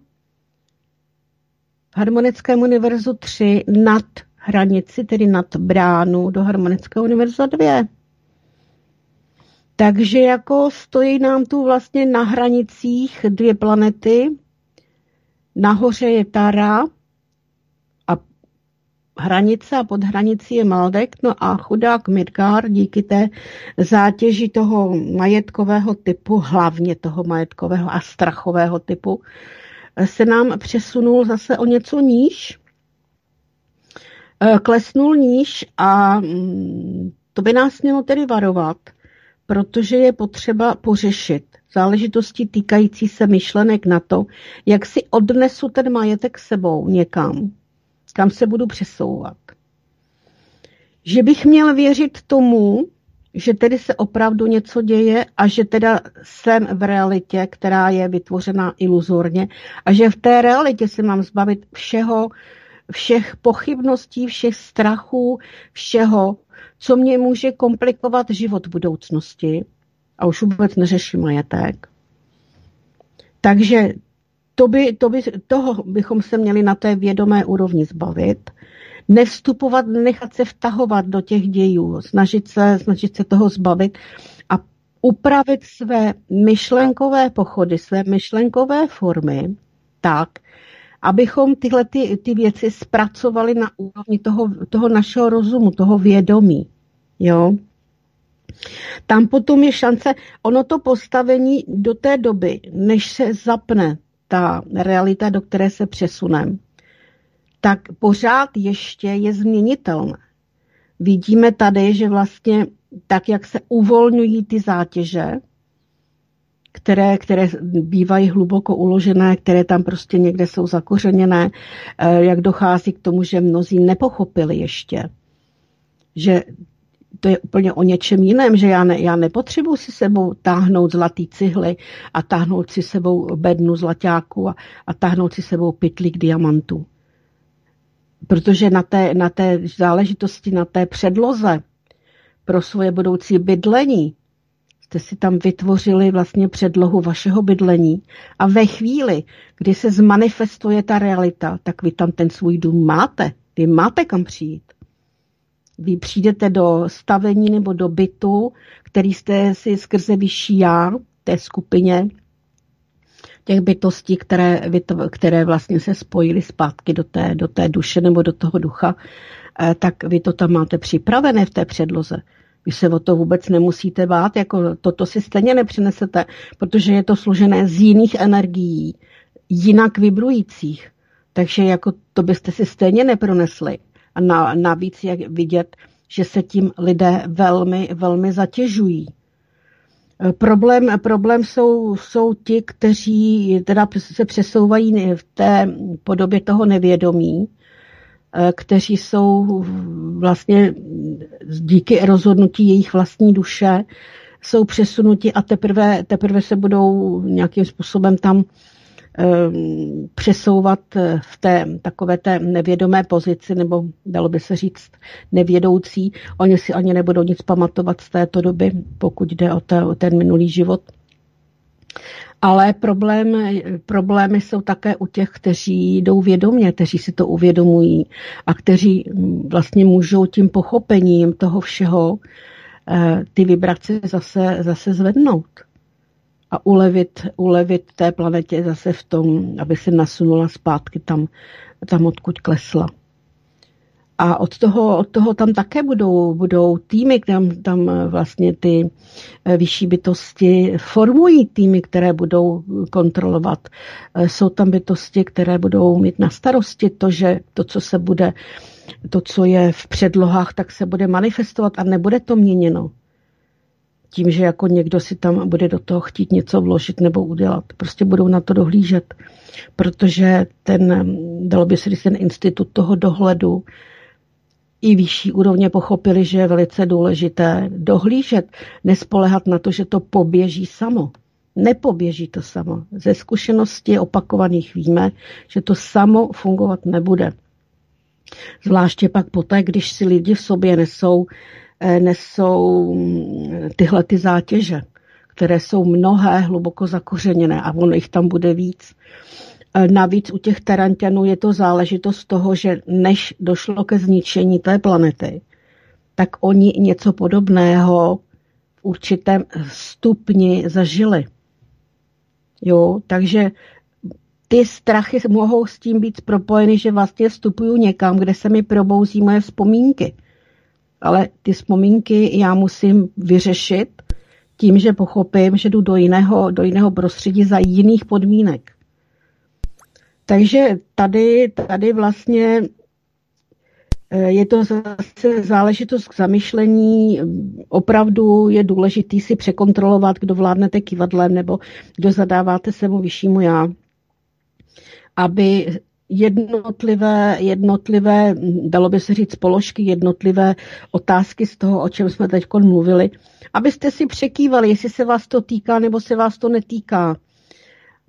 v harmonickém univerzu 3 nad hranici, tedy nad bránu do harmonického univerza 2. Takže jako stojí nám tu vlastně na hranicích dvě planety. Nahoře je Tara hranice a pod hranicí je Maldek, no a chudák Midgar díky té zátěži toho majetkového typu, hlavně toho majetkového a strachového typu, se nám přesunul zase o něco níž, eh, klesnul níž a mm, to by nás mělo tedy varovat, protože je potřeba pořešit záležitosti týkající se myšlenek na to, jak si odnesu ten majetek sebou někam kam se budu přesouvat. Že bych měl věřit tomu, že tedy se opravdu něco děje a že teda jsem v realitě, která je vytvořena iluzorně a že v té realitě se mám zbavit všeho, všech pochybností, všech strachů, všeho, co mě může komplikovat život v budoucnosti a už vůbec neřeším majetek. Takže to by, to by, toho bychom se měli na té vědomé úrovni zbavit. Nevstupovat, nechat se vtahovat do těch dějů, snažit se, snažit se toho zbavit a upravit své myšlenkové pochody, své myšlenkové formy tak, abychom tyhle ty, ty věci zpracovali na úrovni toho, toho našeho rozumu, toho vědomí. Jo? Tam potom je šance, ono to postavení do té doby, než se zapne ta realita, do které se přesuneme, tak pořád ještě je změnitelné. Vidíme tady, že vlastně tak, jak se uvolňují ty zátěže, které, které bývají hluboko uložené, které tam prostě někde jsou zakořeněné, eh, jak dochází k tomu, že mnozí nepochopili ještě, že to je úplně o něčem jiném, že já, ne, já nepotřebuji si sebou táhnout zlatý cihly a táhnout si sebou bednu zlaťáku a, a táhnout si sebou pytlík diamantů. Protože na té, na té záležitosti, na té předloze pro svoje budoucí bydlení jste si tam vytvořili vlastně předlohu vašeho bydlení a ve chvíli, kdy se zmanifestuje ta realita, tak vy tam ten svůj dům máte. Vy máte kam přijít. Vy přijdete do stavení nebo do bytu, který jste si skrze vyšší já, té skupině těch bytostí, které, které vlastně se spojily zpátky do té, do té duše nebo do toho ducha, eh, tak vy to tam máte připravené v té předloze. Vy se o to vůbec nemusíte bát, jako toto si stejně nepřinesete, protože je to složené z jiných energií, jinak vibrujících. Takže jako to byste si stejně nepronesli. A na, navíc jak vidět, že se tím lidé velmi, velmi zatěžují. Problém, problém jsou, jsou ti, kteří teda se přesouvají v té podobě toho nevědomí, kteří jsou vlastně díky rozhodnutí jejich vlastní duše, jsou přesunuti a teprve, teprve se budou nějakým způsobem tam přesouvat v té takové té nevědomé pozici, nebo dalo by se říct nevědoucí. Oni si ani nebudou nic pamatovat z této doby, pokud jde o, te, o ten minulý život. Ale problém, problémy jsou také u těch, kteří jdou vědomě, kteří si to uvědomují a kteří vlastně můžou tím pochopením toho všeho eh, ty vibrace zase, zase zvednout a ulevit, ulevit té planetě zase v tom, aby se nasunula zpátky tam, tam odkud klesla. A od toho, od toho tam také budou, budou týmy, tam, tam vlastně ty eh, vyšší bytosti formují týmy, které budou kontrolovat. Eh, jsou tam bytosti, které budou mít na starosti to, že to, co se bude, to, co je v předlohách, tak se bude manifestovat a nebude to měněno tím, že jako někdo si tam bude do toho chtít něco vložit nebo udělat. Prostě budou na to dohlížet, protože ten, dalo by se říct, ten institut toho dohledu i vyšší úrovně pochopili, že je velice důležité dohlížet, nespolehat na to, že to poběží samo. Nepoběží to samo. Ze zkušenosti opakovaných víme, že to samo fungovat nebude. Zvláště pak poté, když si lidi v sobě nesou nesou mm, tyhle ty zátěže, které jsou mnohé hluboko zakořeněné a ono jich tam bude víc. Eh, navíc u těch Tarantianů je to záležitost toho, že než došlo ke zničení té planety, tak oni něco podobného v určitém stupni zažili. Jo, takže ty strachy mohou s tím být propojeny, že vlastně vstupuju někam, kde se mi probouzí moje vzpomínky ale ty vzpomínky já musím vyřešit tím, že pochopím, že jdu do jiného, do jiného prostředí za jiných podmínek. Takže tady, tady vlastně eh, je to zase záležitost k zamyšlení. Opravdu je důležitý si překontrolovat, kdo vládnete kývadlem nebo kdo zadáváte svému vyššímu já, aby jednotlivé, jednotlivé, dalo by se říct, položky, jednotlivé otázky z toho, o čem jsme teď mluvili, abyste si překývali, jestli se vás to týká nebo se vás to netýká.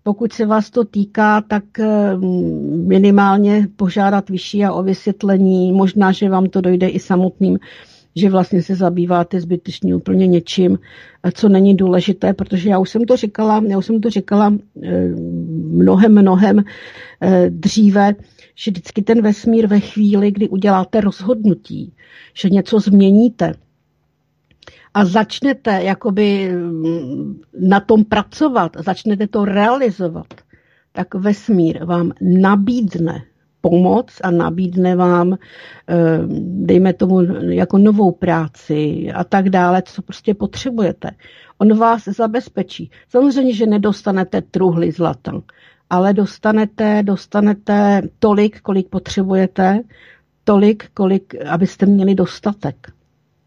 Pokud se vás to týká, tak mm, minimálně požádat vyšší a o vysvětlení, možná, že vám to dojde i samotným že vlastně se zabýváte zbytečně úplně něčím, co není důležité, protože já už jsem to říkala, já už jsem to říkala eh, mnohem, mnohem eh, dříve, že vždycky ten vesmír ve chvíli, kdy uděláte rozhodnutí, že něco změníte a začnete jakoby mm, na tom pracovat, začnete to realizovat, tak vesmír vám nabídne pomoc a nabídne vám, eh, dejme tomu, jako novou práci a tak dále, co prostě potřebujete. On vás zabezpečí. Samozřejmě, že nedostanete truhly zlata, ale dostanete, dostanete tolik, kolik potřebujete, tolik, kolik, abyste měli dostatek.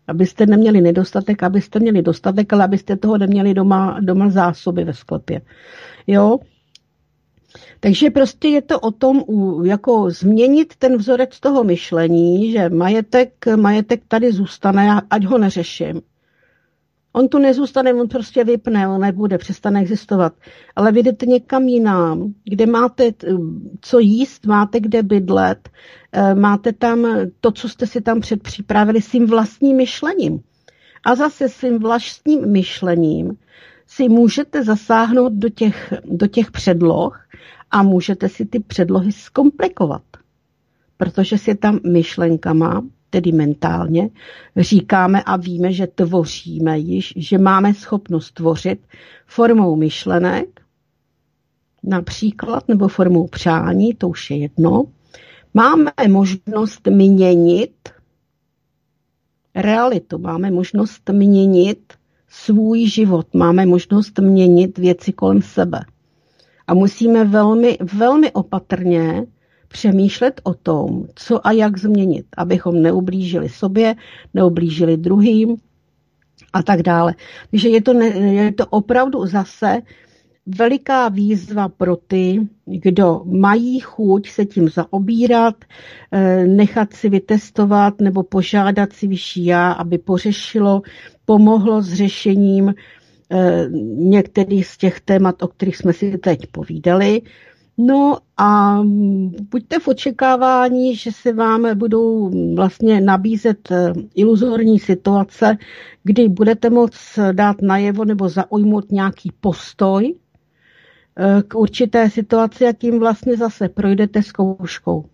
Abyste neměli nedostatek, abyste měli dostatek, ale abyste toho neměli doma, doma zásoby ve sklepě. Jo, takže prostě je to o tom, jako změnit ten vzorec toho myšlení, že majetek, majetek tady zůstane, ať ho neřeším. On tu nezůstane, on prostě vypne, on nebude, přestane existovat. Ale vy jdete někam jinam, kde máte co jíst, máte kde bydlet, eh, máte tam to, co jste si tam předpřipravili svým vlastním myšlením. A zase svým vlastním myšlením si můžete zasáhnout do těch, do těch předloh a můžete si ty předlohy zkomplikovat, protože si tam myšlenkama, tedy mentálně, říkáme a víme, že tvoříme již, že máme schopnost tvořit formou myšlenek, například, nebo formou přání, to už je jedno. Máme možnost měnit realitu, máme možnost měnit svůj život, máme možnost měnit věci kolem sebe. A musíme velmi, velmi opatrně přemýšlet o tom, co a jak změnit, abychom neublížili sobě, neublížili druhým a tak dále. Takže je to, ne, je to opravdu zase veliká výzva pro ty, kdo mají chuť se tím zaobírat, eh, nechat si vytestovat nebo požádat si vyšší já, aby pořešilo, pomohlo s řešením některých z těch témat, o kterých jsme si teď povídali. No a buďte v očekávání, že se vám budou vlastně nabízet eh, iluzorní situace, kdy budete moct dát najevo nebo zaujmout nějaký postoj eh, k určité situaci a tím vlastně zase projdete zkouškou.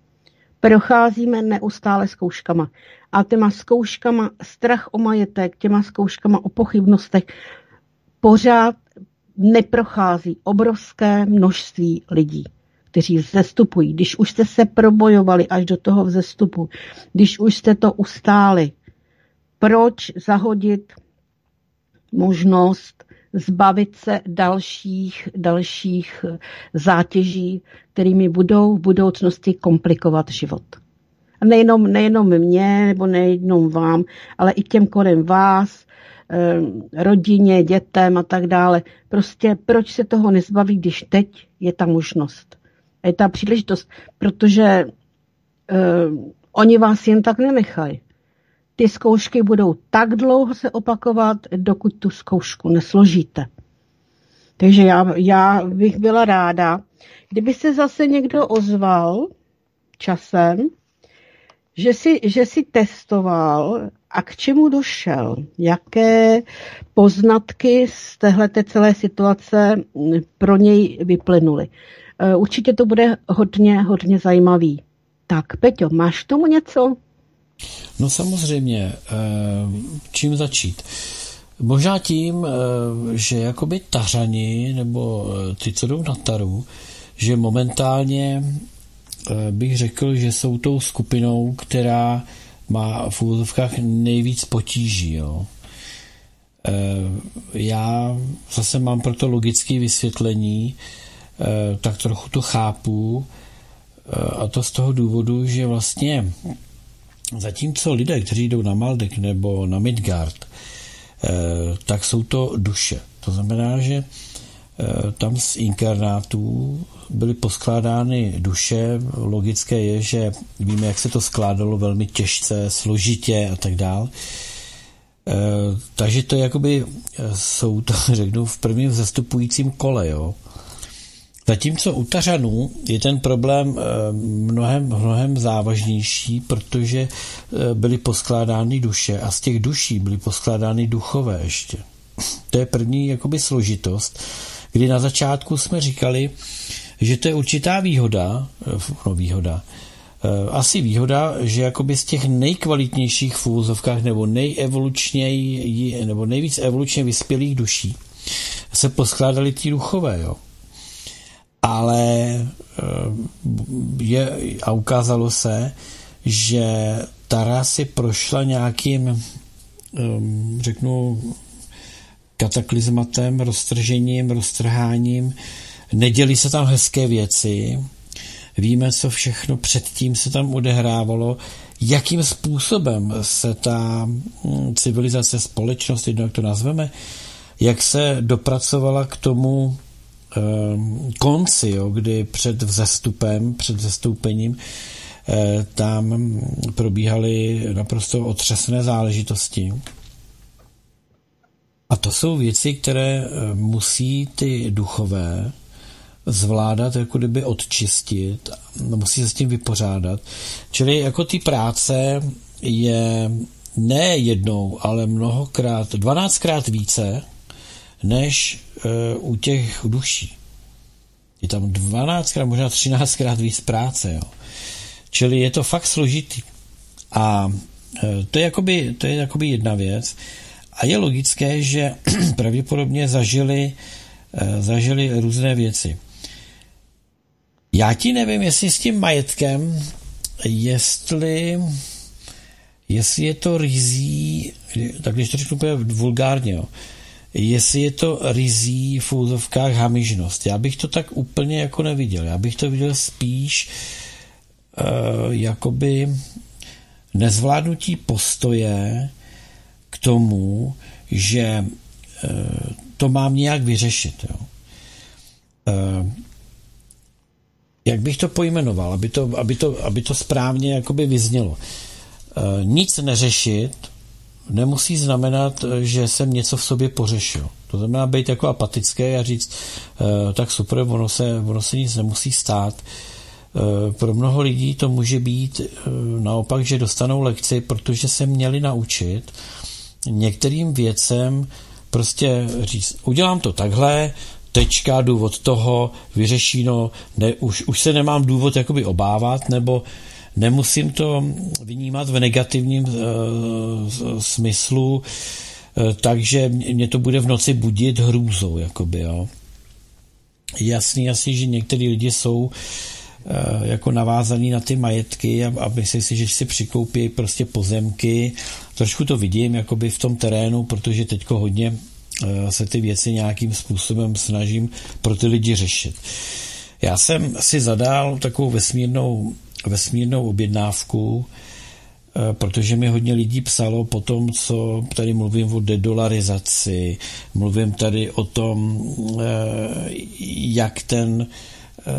Procházíme neustále zkouškama. A těma zkouškama strach o majetek, těma zkouškama o pochybnostech pořád neprochází obrovské množství lidí, kteří vzestupují. Když už jste se probojovali až do toho vzestupu, když už jste to ustáli, proč zahodit možnost zbavit se dalších, dalších zátěží, kterými budou v budoucnosti komplikovat život. A nejenom, nejenom mě, nebo nejenom vám, ale i těm kolem vás, Eh, rodině, dětem a tak dále. Prostě proč se toho nezbaví, když teď je ta možnost. A je ta příležitost, protože uh, oni vás jen tak nenechají. Ty zkoušky budou tak dlouho se opakovat, dokud tu zkoušku nesložíte. Takže já, já bych byla ráda, kdyby se zase někdo ozval časem, že si, že si testoval a k čemu došel? Jaké poznatky z téhleté celé situace pro něj vyplynuly? E, určitě to bude hodně, hodně zajímavý. Tak, Peťo, máš tomu něco? No samozřejmě, e, čím začít? Možná tím, e, že jakoby tařani, nebo ty, co jdou na taru, že momentálně bych řekl, že jsou tou skupinou, která má v úzovkách nejvíc potíží. Jo. E, já zase mám proto logické vysvětlení, e, tak trochu to chápu a to z toho důvodu, že vlastně zatímco lidé, kteří jdou na Maldek nebo na Midgard, tak jsou to duše. To znamená, že tam z inkernátů byly poskládány duše. Logické je, že víme, jak se to skládalo velmi těžce, složitě a tak dál. E, takže to jakoby e, jsou to, řeknu, v prvním zastupujícím kole, jo. Zatímco u Tařanů je ten problém mnohem, mnohem závažnější, protože byly poskládány duše a z těch duší byly poskládány duchové ještě. To je první jakoby složitost, kdy na začátku jsme říkali, že to je určitá výhoda, eh, no výhoda, eh, asi výhoda, že jakoby z těch nejkvalitnějších v úvozovkách nebo nejevolučněji, nebo nejvíc evolučně vyspělých duší se poskládali ty duchové, jo. Ale eh, je, a ukázalo se, že Tara si prošla nějakým, řeknu, kataklizmatem, roztržením, roztrháním, Neděli se tam hezké věci, víme, co všechno předtím se tam odehrávalo, jakým způsobem se ta hm, civilizace, společnost, jedno jak to nazveme, jak se dopracovala k tomu eh, konci, jo, kdy před vzestupem, před vzestoupením eh, tam probíhaly naprosto otřesné záležitosti. A to jsou věci, které eh, musí ty duchové zvládat, jako kdyby odčistit, musí se s tím vypořádat. Čili jako ty práce je ne jednou, ale mnohokrát, dvanáctkrát více, než e, u těch duší. Je tam dvanáctkrát, možná třináctkrát víc práce. Jo. Čili je to fakt složitý. A e, to je, jakoby, to je jakoby jedna věc. A je logické, že pravděpodobně zažili, e, zažili různé věci. Já ti nevím, jestli s tím majetkem, jestli, jestli je to rizí, tak když to řeknu úplně vulgárně, jo, jestli je to rizí v úzovkách hamižnost. Já bych to tak úplně jako neviděl. Já bych to viděl spíš uh, jakoby nezvládnutí postoje k tomu, že uh, to mám nějak vyřešit. Jo. Uh, jak bych to pojmenoval, aby to, aby to, aby to správně jakoby vyznělo. E, nic neřešit nemusí znamenat, že jsem něco v sobě pořešil. To znamená být jako apatický a říct, eh, tak super, ono se, ono se nic nemusí stát. Eh, pro mnoho lidí to může být eh, naopak, že dostanou lekci, protože se měli naučit některým věcem prostě říct, udělám to takhle, tečka, důvod toho, vyřešíno, ne, už, už se nemám důvod jakoby obávat, nebo nemusím to vnímat v negativním uh, smyslu, uh, takže mě to bude v noci budit hrůzou, jakoby, jo. Jasný, jasný, že některý lidi jsou uh, jako navázaný na ty majetky a, a myslí si, že si přikoupí prostě pozemky. Trošku to vidím jakoby v tom terénu, protože teďko hodně se ty věci nějakým způsobem snažím pro ty lidi řešit. Já jsem si zadal takovou vesmírnou vesmírnou objednávku, eh, protože mi hodně lidí psalo po tom, co tady mluvím o dedolarizaci, mluvím tady o tom, eh, jak ten eh,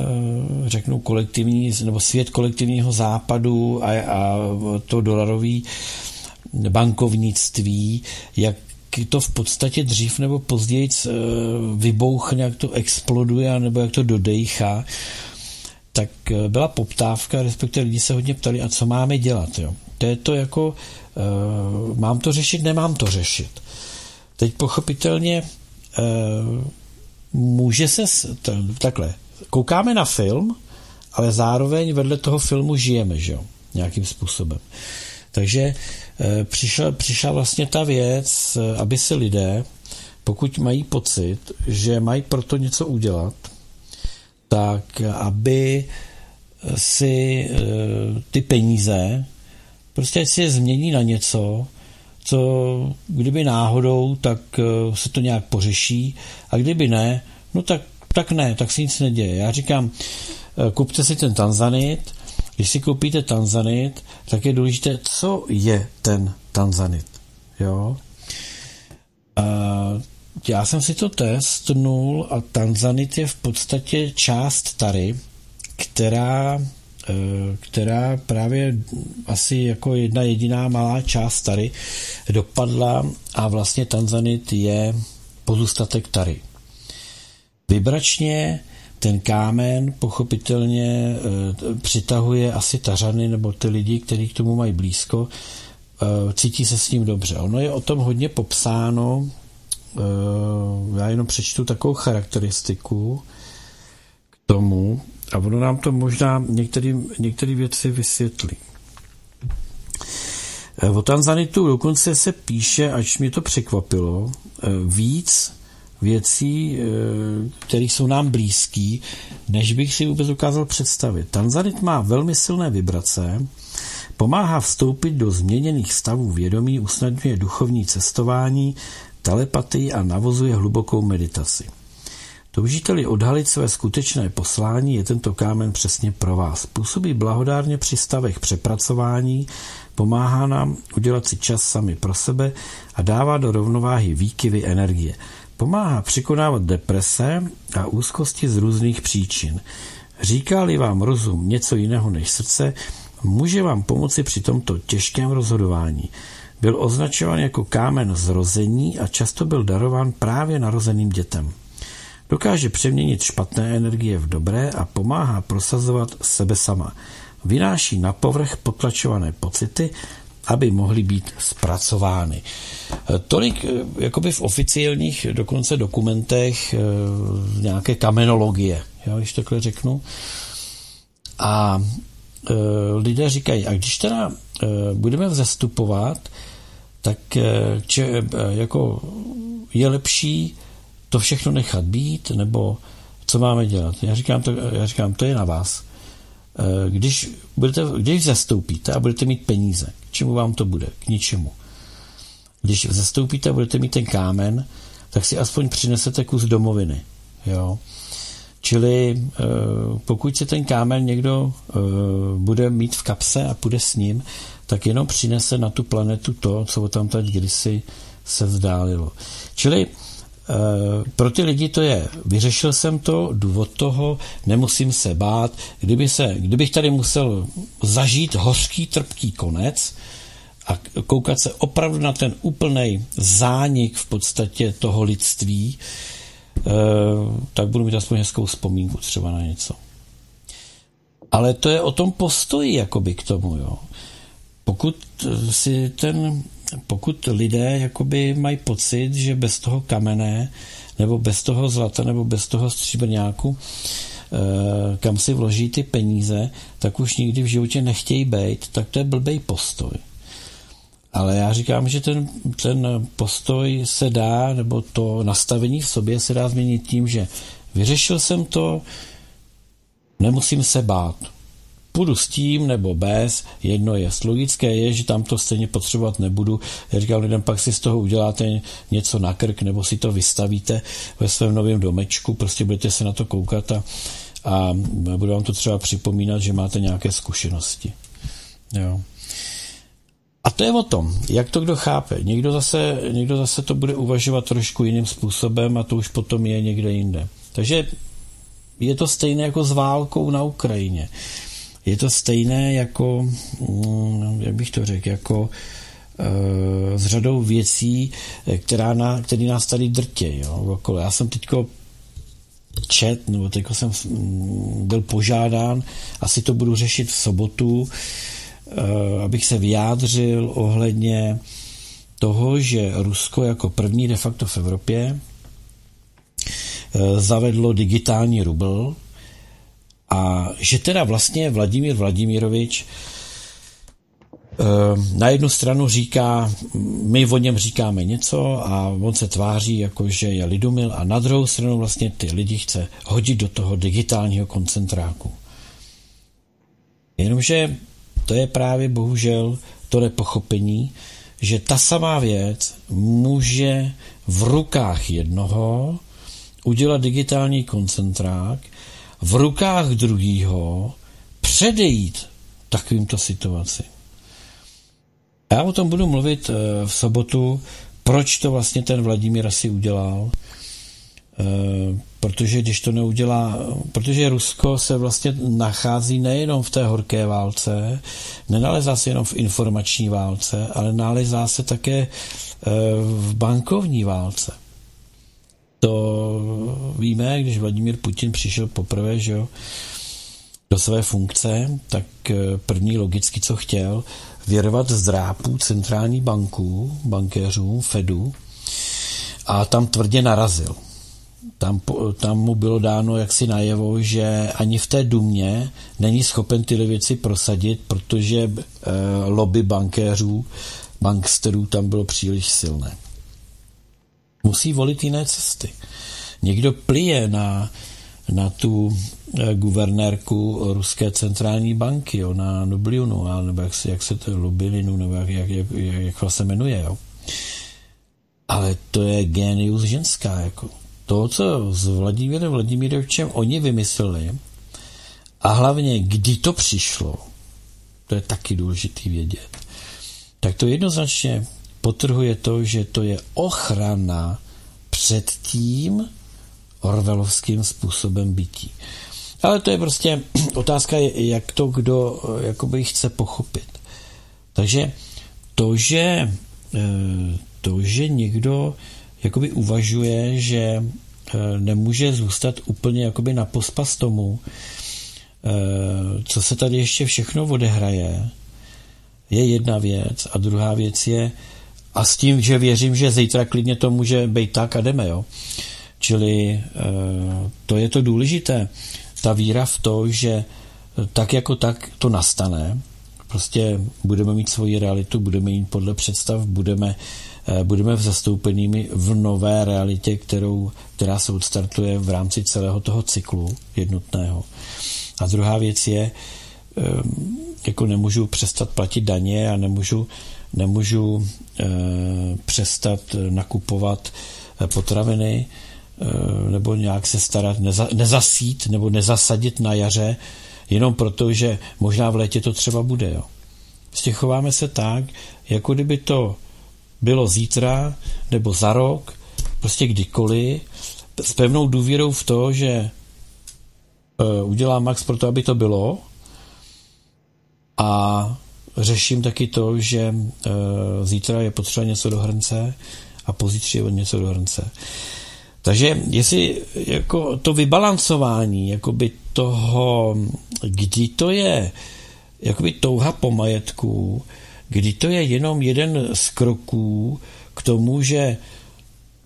řeknu kolektivní, nebo svět kolektivního západu a, a to dolarový bankovnictví, jak to v podstatě dřív nebo později vybouchne, jak to exploduje, nebo jak to dodejchá tak eh, byla poptávka, respektive lidi se hodně ptali, a co máme dělat. Jo? To je to jako, uh, mám to řešit, nemám to řešit. Teď pochopitelně může se, takhle, koukáme na film, ale zároveň vedle toho filmu žijeme, že jo, nějakým způsobem. Takže uh, přišla, přišla vlastně ta věc, aby se lidé, pokud mají pocit, že mají proto něco udělat, tak aby si eh, ty peníze prostě si je změní na něco, co kdyby náhodou, tak eh, se to nějak pořeší a kdyby ne, no tak, tak ne, tak se nic neděje. Já říkám, eh, kupte si ten tanzanit, když si koupíte tanzanit, tak je důležité, co je ten tanzanit. Jo? A já jsem si to testnul a tanzanit je v podstatě část tary, která, eh, která právě asi jako jedna jediná malá část tary dopadla a vlastně tanzanit je pozůstatek tary. Vybračně ten kámen pochopitelně e, přitahuje asi tařany nebo ty lidi, kteří k tomu mají blízko, e, cítí se s ním dobře. Ono je o tom hodně popsáno Eh, já jenom přečtu takovou charakteristiku k tomu a ono nám to možná některé věci vysvětlí. Eh, o Tanzanitu dokonce se píše, až mě to překvapilo, eh, víc věcí, které jsou nám blízký, než bych si vůbec dokázal představit. Tanzanit má velmi silné vibrace, pomáhá vstoupit do změněných stavů vědomí, usnadňuje duchovní cestování, telepatii a navozuje hlubokou meditaci. Toužíte-li odhalit své skutečné poslání, je tento kámen přesně pro vás. Působí blahodárně při stavech přepracování, pomáhá nám udělat si čas sami pro sebe a dává do rovnováhy výkyvy energie. Pomáhá překonávat deprese a úzkosti z různých příčin. Říká-li vám rozum něco jiného než srdce, může vám pomoci při tomto těžkém rozhodování. Byl označován jako kámen zrození a často byl darován právě narozeným dětem. Dokáže přeměnit špatné energie v dobré a pomáhá prosazovat sebe sama. Vynáší na povrch potlačované pocity, aby mohly být zpracovány. E, tolik e, jakoby v oficiálních dokonce dokumentech e, nějaké kamenologie, jo, když takhle řeknu. A lidé říkají, a když teda budeme vzestupovat, tak eh, če, eh, jako je lepší to všechno nechat být, nebo co máme dělat. Já říkám, to, já říkám, to je na vás. Eh, když, budete, když zastoupíte a budete mít peníze, k čemu vám to bude? K ničemu. Když zastoupíte a budete mít ten kámen, tak si aspoň přinesete kus domoviny. Jo? Čili pokud se ten kámen někdo bude mít v kapse a půjde s ním, tak jenom přinese na tu planetu to, co tam teď kdysi se vzdálilo. Čili pro ty lidi to je, vyřešil jsem to, důvod toho, nemusím se bát, kdyby se, kdybych tady musel zažít hořký, trpký konec a koukat se opravdu na ten úplný zánik v podstatě toho lidství, eh, tak budu mít aspoň hezkou vzpomínku třeba na něco. Ale to je o tom postoji jakoby k tomu, jo. Pokud si ten, pokud lidé jakoby mají pocit, že bez toho kamene, nebo bez toho zlata, nebo bez toho stříbrňáku, eh, kam si vloží ty peníze, tak už nikdy v životě nechtějí být, tak to je blbej postoj. Ale já říkám, že ten, ten postoj se dá, nebo to nastavení v sobě se dá změnit tím, že vyřešil jsem to, nemusím se bát. Půjdu s tím nebo bez, jedno je. Logické je, že tam to stejně potřebovat nebudu. Já říkám lidem, pak si z toho uděláte něco na krk, nebo si to vystavíte ve svém novém domečku, prostě budete se na to koukat a, a budu vám to třeba připomínat, že máte nějaké zkušenosti. Jo. A to je o tom, jak to kdo chápe. Někdo zase, někdo zase to bude uvažovat trošku jiným způsobem a to už potom je někde jinde. Takže je to stejné jako s válkou na Ukrajině. Je to stejné jako, mm, jak bych to řekl, jako e, s řadou věcí, která na, který nás tady drtě. Jo. Já jsem teďko čet, nebo teďko jsem mm, byl požádán, asi to budu řešit v sobotu, e, abych se vyjádřil ohledně toho, že Rusko jako první de facto v Evropě Eh, zavedlo digitální rubl a že teda vlastně Vladimír Vladimirovič eh, na jednu stranu říká, my o něm říkáme něco a on se tváří jako, že je lidumil a na druhou stranu vlastně ty lidi chce hodit do toho digitálního koncentráku. Jenomže to je právě bohužel to nepochopení, že ta samá věc může v rukách jednoho udělat digitální koncentrák, v rukách druhýho předejít takovýmto situaci. Já o tom budu mluvit eh, v sobotu, proč to vlastně ten Vladimír asi udělal, eh, protože když to neudělá, protože Rusko se vlastně nachází nejenom v té horké válce, nenalezá se jenom v informační válce, ale nalezá se také eh, v bankovní válce. To víme, když Vladimír Putin přišel poprvé, že jo, do své funkce, tak eh, první logicky, co chtěl, věrovat z centrální banku, bankéřům, Fedu a tam tvrdě narazil. Tam, tam mu bylo dáno jaksi najevo, že ani v té dumě není schopen tyhle věci prosadit, protože e, lobby bankéřů, banksterů tam bylo příliš silné musí volit jiné cesty. Někdo plije na, na tu eh, guvernérku Ruské centrální banky, jo, na Nubliunu, nebo jak se, jak se to Lubilinu, nebo jak, jak, jak, jak se jmenuje. Jo. Ale to je genius ženská. Jako. To, co s Vladimírem Vladimírovčem oni vymysleli, a hlavně, kdy to přišlo, to je taky důležitý vědět, tak to jednoznačně potrhuje to, že to je ochrana před tím orvelovským způsobem bytí. Ale to je prostě otázka, jak to kdo jakoby chce pochopit. Takže to, že, eh, to, že někdo jakoby uvažuje, že eh, nemůže zůstat úplně jakoby na pospas tomu, eh, co se tady ještě všechno odehraje, je jedna věc. A druhá věc je, a s tím, že věřím, že zítra klidně to může být tak a jdeme, jo. Čili e, to je to důležité. Ta víra v to, že tak jako tak to nastane, prostě budeme mít svoji realitu, budeme jít podle představ, budeme, e, budeme v zastoupenými v nové realitě, kterou, která se odstartuje v rámci celého toho cyklu jednotného. A druhá věc je, jako nemůžu přestat platit daně a nemůžu nemůžu eh, přestat nakupovat eh, potraviny eh, nebo nějak se starat, neza, nezasít nebo nezasadit na jaře, jenom proto, že možná v létě to třeba bude. Jo. Prostě chováme se tak, jako kdyby to bylo zítra nebo za rok, prostě kdykoliv, s pevnou důvěrou v to, že udělá max pro to, aby to bylo a řeším taky to, že uh, zítra je potřeba něco do hrnce a pozítří je něco do hrnce. Takže jestli jako to vybalancování jakoby toho, kdy to je jakoby touha po majetku, kdy to je jenom jeden z kroků k tomu, že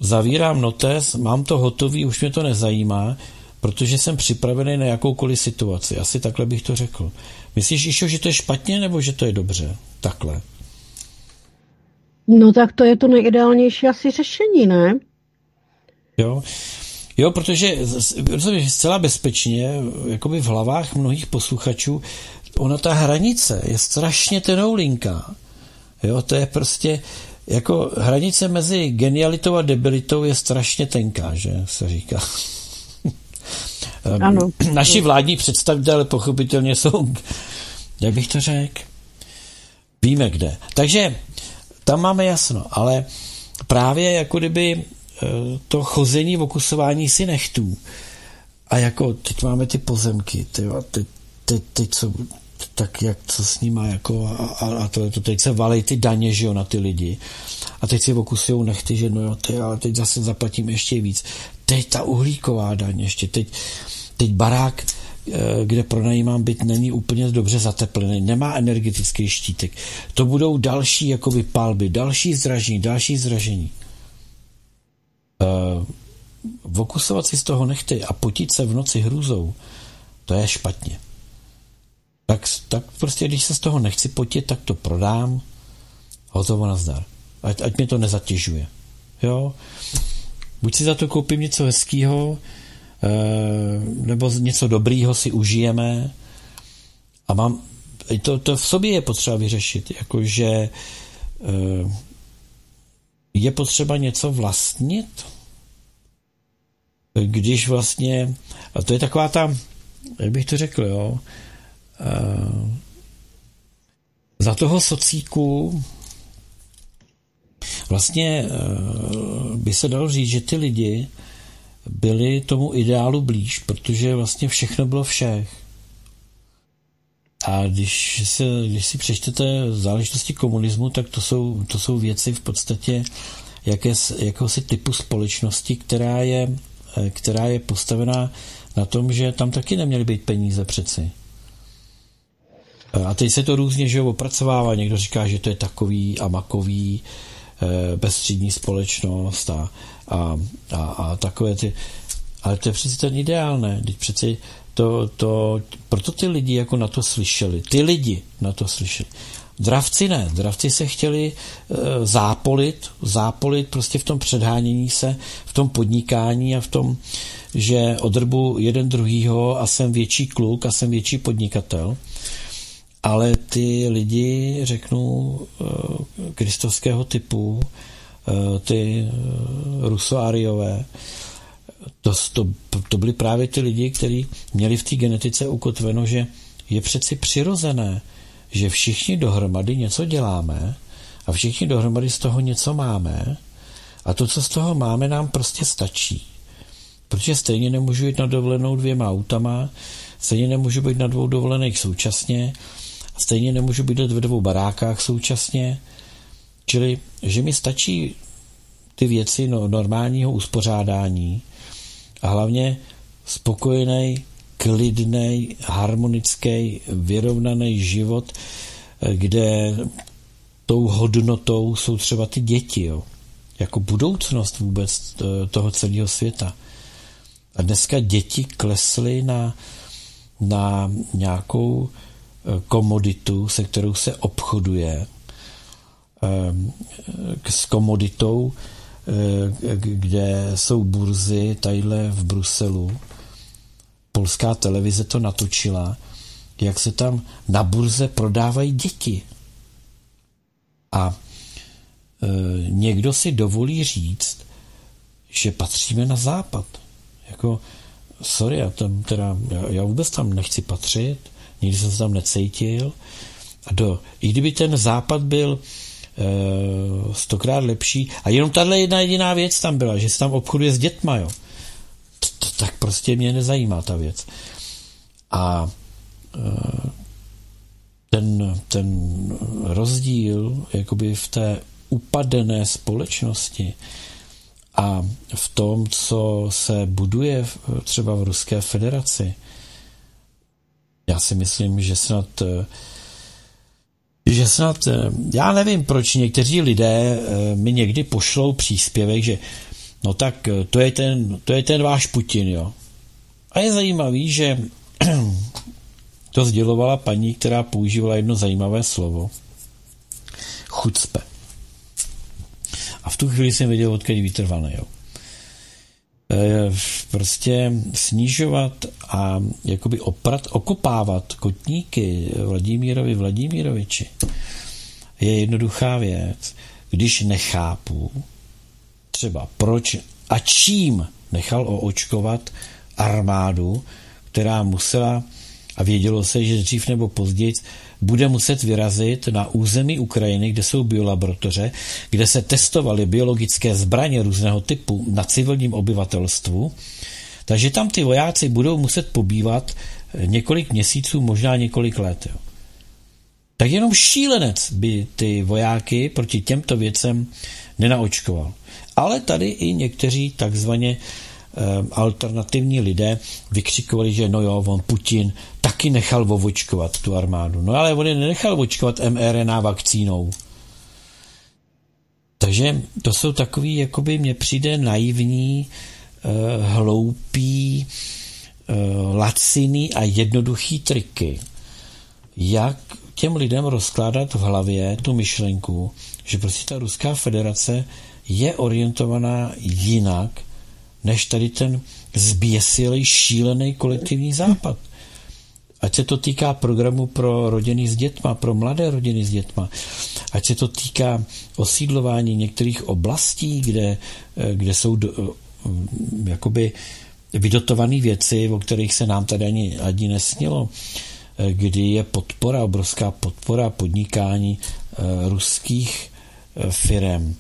zavírám notes, mám to hotový, už mě to nezajímá, protože jsem připravený na jakoukoliv situaci. Asi takhle bych to řekl. Myslíš, Išo, že to je špatně, nebo že to je dobře? Takhle. No tak to je to nejideálnější asi řešení, ne? Jo, jo protože zcela bezpečně, jakoby v hlavách mnohých posluchačů, ona ta hranice je strašně tenoulinká. Jo, to je prostě, jako hranice mezi genialitou a debilitou je strašně tenká, že se říká. Ano. Naši vládní představitelé pochopitelně jsou, jak bych to řekl, víme kde. Takže tam máme jasno, ale právě jako kdyby eh, to chození, okusování si nechtů a jako teď máme ty pozemky, ty, ty, ty, ty co, tak jak co s nima jako a, a, a to, to teď se valej ty daně, že jo, na ty lidi a teď si okusujou nechty, že no jo, ty, ale teď zase zaplatím ještě víc. Teď ta uhlíková daň ještě, teď, teď barák, eh, kde pronajímám byt, není úplně dobře zateplený, nemá energetický štítek. To budou další jakoby palby, další zražení, další zražení. Uh, vokusovat si z toho nechty a potit se v noci hrůzou, to je špatně. Tak, tak prostě, když se z toho nechci potit, tak to prodám, hotovo nazdar. Ať, ať mě to nezatěžuje. Jo? Buď si za to koupím něco hezkého, eh, nebo něco dobrýho si užijeme. A mám, to, to v sobě je potřeba vyřešit, jakože eh, je potřeba něco vlastnit, když vlastně, a to je taková ta, jak bych to řekl, jo, eh, za toho socíku Vlastně eh, by se dalo říct, že ty lidi byli tomu ideálu blíž, protože vlastně všechno bylo všech. A když, se, když si přečtete záležitosti komunismu, tak to jsou, to jsou věci v podstatě jaké, jakéhosi typu společnosti, která je, eh, která je postavená na tom, že tam taky neměly být peníze přeci. A teď se to různě že opracovává. Někdo říká, že to je takový a makový, Eh, bezstřídní společnost a, a, a, a takové ty. Ale to je přeci ten ideál, ne? Teď přeci to, to, proto ty lidi jako na to slyšeli. Ty lidi na to slyšeli. Dravci ne. Dravci se chtěli e, zápolit, zápolit prostě v tom předhánění se, v tom podnikání a v tom, že odrbu jeden druhýho a jsem větší kluk a jsem větší podnikatel ale ty lidi, řeknu, eh, kristovského typu, eh, ty eh, rusoáriové, to, to, to byli právě ty lidi, kteří měli v té genetice ukotveno, že je přeci přirozené, že všichni dohromady něco děláme a všichni dohromady z toho něco máme a to, co z toho máme, nám prostě stačí. Protože stejně nemůžu jít na dovolenou dvěma autama, stejně nemůžu být na dvou dovolených současně, Stejně nemůžu bydlet ve dvou barákách současně, čili, že mi stačí ty věci no, normálního uspořádání a hlavně spokojený, klidný, harmonický, vyrovnaný život, kde tou hodnotou jsou třeba ty děti, jo. jako budoucnost vůbec toho celého světa. A dneska děti klesly na, na nějakou komoditu, se kterou se obchoduje, s komoditou, eh, kde jsou burzy tadyhle v Bruselu. Polská televize to natočila, jak se tam na burze prodávají děti. A e, někdo si dovolí říct, že patříme na západ. Jako, sorry, já tam teda, já, já vůbec tam nechci patřit, nikdy jsem se tam necítil. A do, i kdyby ten západ byl e, stokrát lepší, a jenom tahle jedna jediná věc tam byla, že se tam obchoduje s dětma, jo. To, to, tak prostě mě nezajímá ta věc. A e, ten, ten rozdíl jakoby v té upadené společnosti a v tom, co se buduje třeba v Ruské federaci, já si myslím, že snad že snad, já nevím, proč někteří lidé eh, mi někdy pošlou příspěvek, že no tak eh, to je ten, to je ten váš Putin, jo. A je zajímavý, že to sdělovala paní, která používala jedno zajímavé slovo. Chucpe. A v tu chvíli jsem věděl, odkud vytrvané, jo. E, prostě snižovat a jakoby oprat, okopávat kotníky Vladimírovi Vladimíroviči je jednoduchá věc. Když nechápu třeba proč a čím nechal oočkovat armádu, která musela a vědělo se, že dřív nebo později bude muset vyrazit na území Ukrajiny, kde jsou biolaboratoře, kde se testovaly biologické zbraně různého typu na civilním obyvatelstvu. Takže tam ty vojáci budou muset pobývat několik měsíců, možná několik let. Jo. Tak jenom šílenec by ty vojáky proti těmto věcem nenaočkoval. Ale tady i někteří takzvaně alternativní lidé vykřikovali, že no jo, on Putin taky nechal vovočkovat tu armádu. No ale on je nenechal vočkovat mRNA vakcínou. Takže to jsou takový, jakoby mně přijde naivní, eh, hloupý, eh, laciný a jednoduchý triky, jak těm lidem rozkládat v hlavě tu myšlenku, že prostě ta Ruská federace je orientovaná jinak, než tady ten zběsilý, šílený kolektivní západ. Ať se to týká programu pro rodiny s dětma, pro mladé rodiny s dětma, ať se to týká osídlování některých oblastí, kde, kde jsou do, jakoby vydotované věci, o kterých se nám tady ani, ani nesnilo, kdy je podpora, obrovská podpora podnikání ruských firem.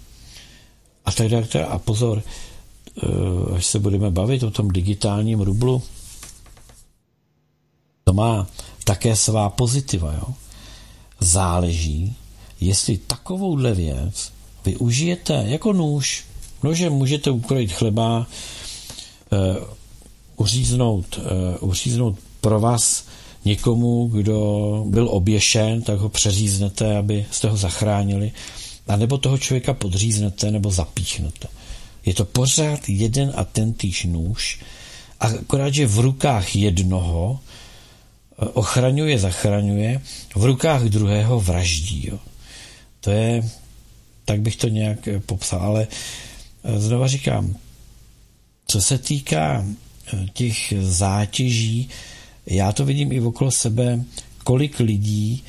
A tak dále. A pozor, Eh, až se budeme bavit o tom digitálním rublu, to má také svá pozitiva. Jo? Záleží, jestli takovouhle věc využijete jako nůž. Nože můžete ukrojit chleba, uh, uříznout, uh, uříznout pro vás někomu, kdo byl oběšen, tak ho přeříznete, abyste ho zachránili, a nebo toho člověka podříznete nebo zapíchnete. Je to pořád jeden a ten týž nůž, a akorát, že v rukách jednoho eh, ochraňuje, zachraňuje, v rukách druhého vraždí. Jo. To je, tak bych to nějak eh, popsal, ale eh, znova říkám, co se týká těch zátěží, já to vidím i okolo sebe, kolik lidí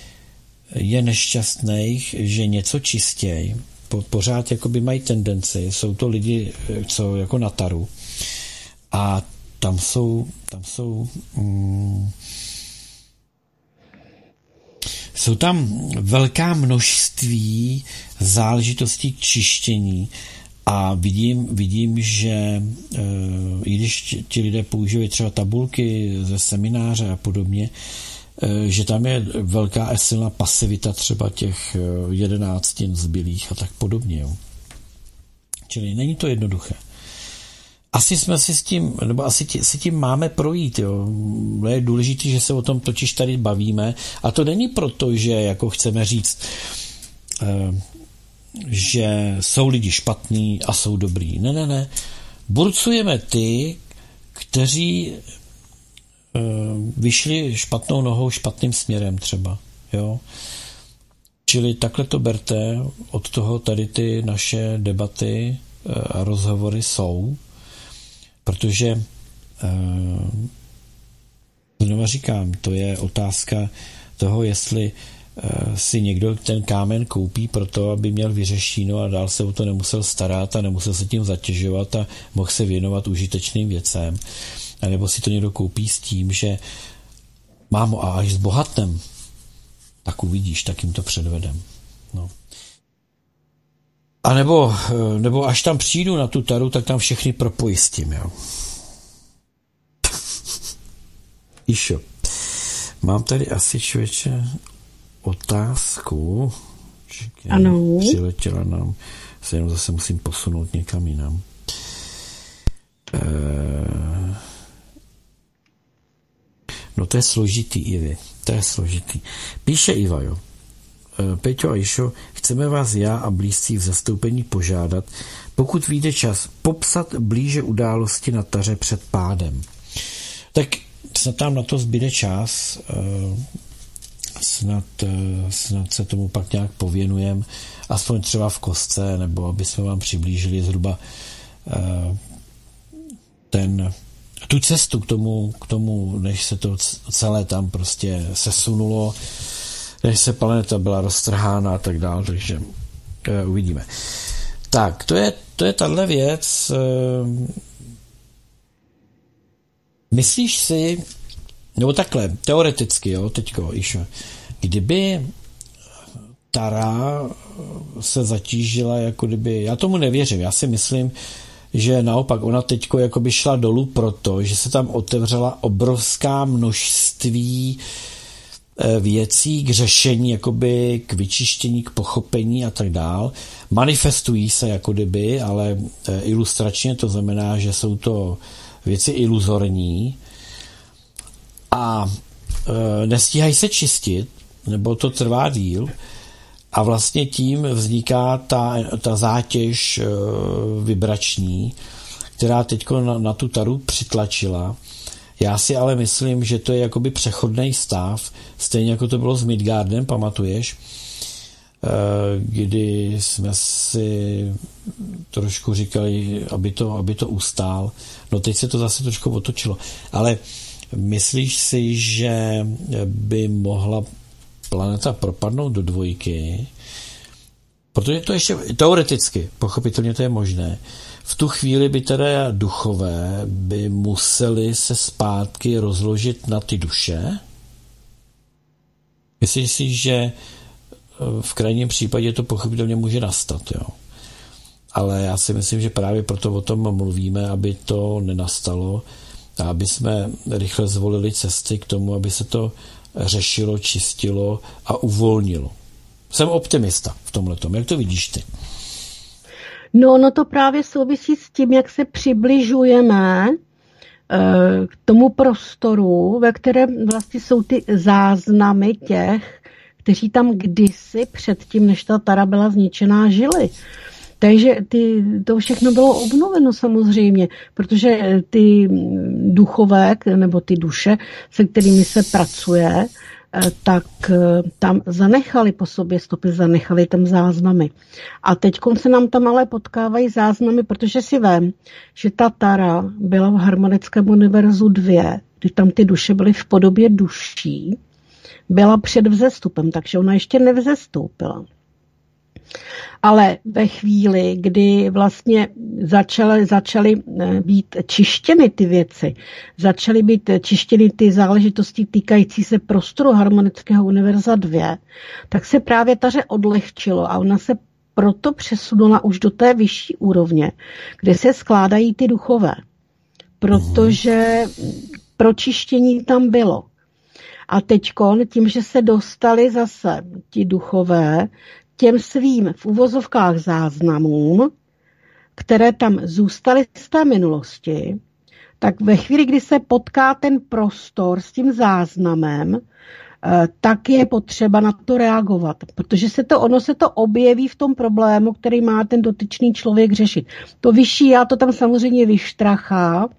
je nešťastných, že něco čistěj, po, pořád jakoby mají tendenci, jsou to lidi, co jako na taru a tam jsou, tam jsou mm, jsou tam velká množství záležitostí k čištění a vidím, vidím že e, i když ti lidé používají třeba tabulky ze semináře a podobně, že tam je velká a silná pasivita třeba těch eh, jedenáctin zbylých a tak podobně. Jo. Čili není to jednoduché. Asi jsme si s tím, nebo asi tě, si tím máme projít, jo. Je důležité, že se o tom totiž tady bavíme a to není proto, že jako chceme říct, eh, že jsou lidi špatní a jsou dobrý. Ne, ne, ne. Burcujeme ty, kteří Eh, vyšli špatnou nohou špatným směrem třeba. Jo? Čili takhle to berte, od toho tady ty naše debaty eh, a rozhovory jsou, protože eh, znova říkám, to je otázka toho, jestli si někdo ten kámen koupí proto, aby měl vyřešíno a dál se o to nemusel starat a nemusel se tím zatěžovat a mohl se věnovat užitečným věcem nebo si to někdo koupí s tím, že mám a až s bohatnem, tak uvidíš, tak jim to předvedem. No. A nebo, eh, nebo až tam přijdu na tu taru, tak tam všechny propojistím, jo. Išo. Mám tady asi člověče otázku. Čekaj, ano. Přiletěla nám. Se jenom zase musím posunout někam jinam. Eh, no to je složitý, Ivy. To je složitý. Píše Iva, jo. Eh, Peťo a Išo, chceme vás já a blízcí v zastoupení požádat, pokud vyjde čas, popsat blíže události na taře před pádem. Tak snad tam na to zbyde čas, eh, snad, snad se tomu pak nějak pověnujem, aspoň třeba v kostce, nebo aby jsme vám přiblížili zhruba ten, tu cestu k tomu, k tomu, než se to celé tam prostě sesunulo, než se planeta byla roztrhána a tak dále, takže uh, uvidíme. Tak, to je, to je tahle věc. Uh, myslíš si, nebo takhle, teoreticky, jo, teďko, Išo, kdyby Tara se zatížila, jako kdyby, já tomu nevěřím, já si myslím, že naopak ona teďko jakoby šla dolů proto, že se tam otevřela obrovská množství eh, věcí k řešení, jakoby k vyčištění, k pochopení a tak dál. Manifestují se jako kdyby, ale eh, ilustračně to znamená, že jsou to věci iluzorní a e, nestíhají se čistit, nebo to trvá díl, a vlastně tím vzniká ta, ta zátěž eh, vibrační, která teď na, na tu taru přitlačila. Já si ale myslím, že to je jakoby přechodný stav, stejně jako to bylo s Midgardem, pamatuješ, eh, kdy jsme si trošku říkali, aby to, aby to ustál. No teď se to zase trošku otočilo. Ale myslíš si, že by mohla planeta propadnout do dvojky, protože to ještě teoreticky, pochopitelně to je možné, v tu chvíli by teda duchové by museli se zpátky rozložit na ty duše. Myslíš si, že eh, v krajním případě to pochopitelně může nastat, jo? Ale já si myslím, že právě proto o tom mluvíme, aby to nenastalo a aby jsme rychle zvolili cesty k tomu, aby se to řešilo, čistilo a uvolnilo. Jsem optimista v tomhle. Jak to vidíš ty? No, no to právě souvisí s tím, jak se přibližujeme eh, k tomu prostoru, ve kterém vlastně jsou ty záznamy těch, kteří tam kdysi předtím, než ta Tara byla zničená, žili. Takže ty, to všechno bylo obnoveno samozřejmě, protože ty duchové nebo ty duše, se kterými se pracuje, eh, tak eh, tam zanechali po sobě stopy, zanechali tam záznamy. A teď se nám tam ale potkávají záznamy, protože si vím, že ta Tara byla v harmonickém univerzu dvě, kdy tam ty duše byly v podobě duší, byla před vzestupem, takže ona ještě nevzestoupila. Ale ve chvíli, kdy vlastně začaly, začaly eh, být čištěny ty věci, začaly být čištěny ty záležitosti týkající se prostoru harmonického univerza 2, tak se právě taře odlehčilo a ona se proto přesunula už do té vyšší úrovně, kde se skládají ty duchové. Protože pročištění tam bylo. A teď tím, že se dostali zase ti duchové těm svým v uvozovkách záznamům, které tam zůstaly z té minulosti, tak ve chvíli, kdy se potká ten prostor s tím záznamem, eh, tak je potřeba na to reagovat, protože se to, ono se to objeví v tom problému, který má ten dotyčný člověk řešit. To vyšší já to tam samozřejmě vyštrachá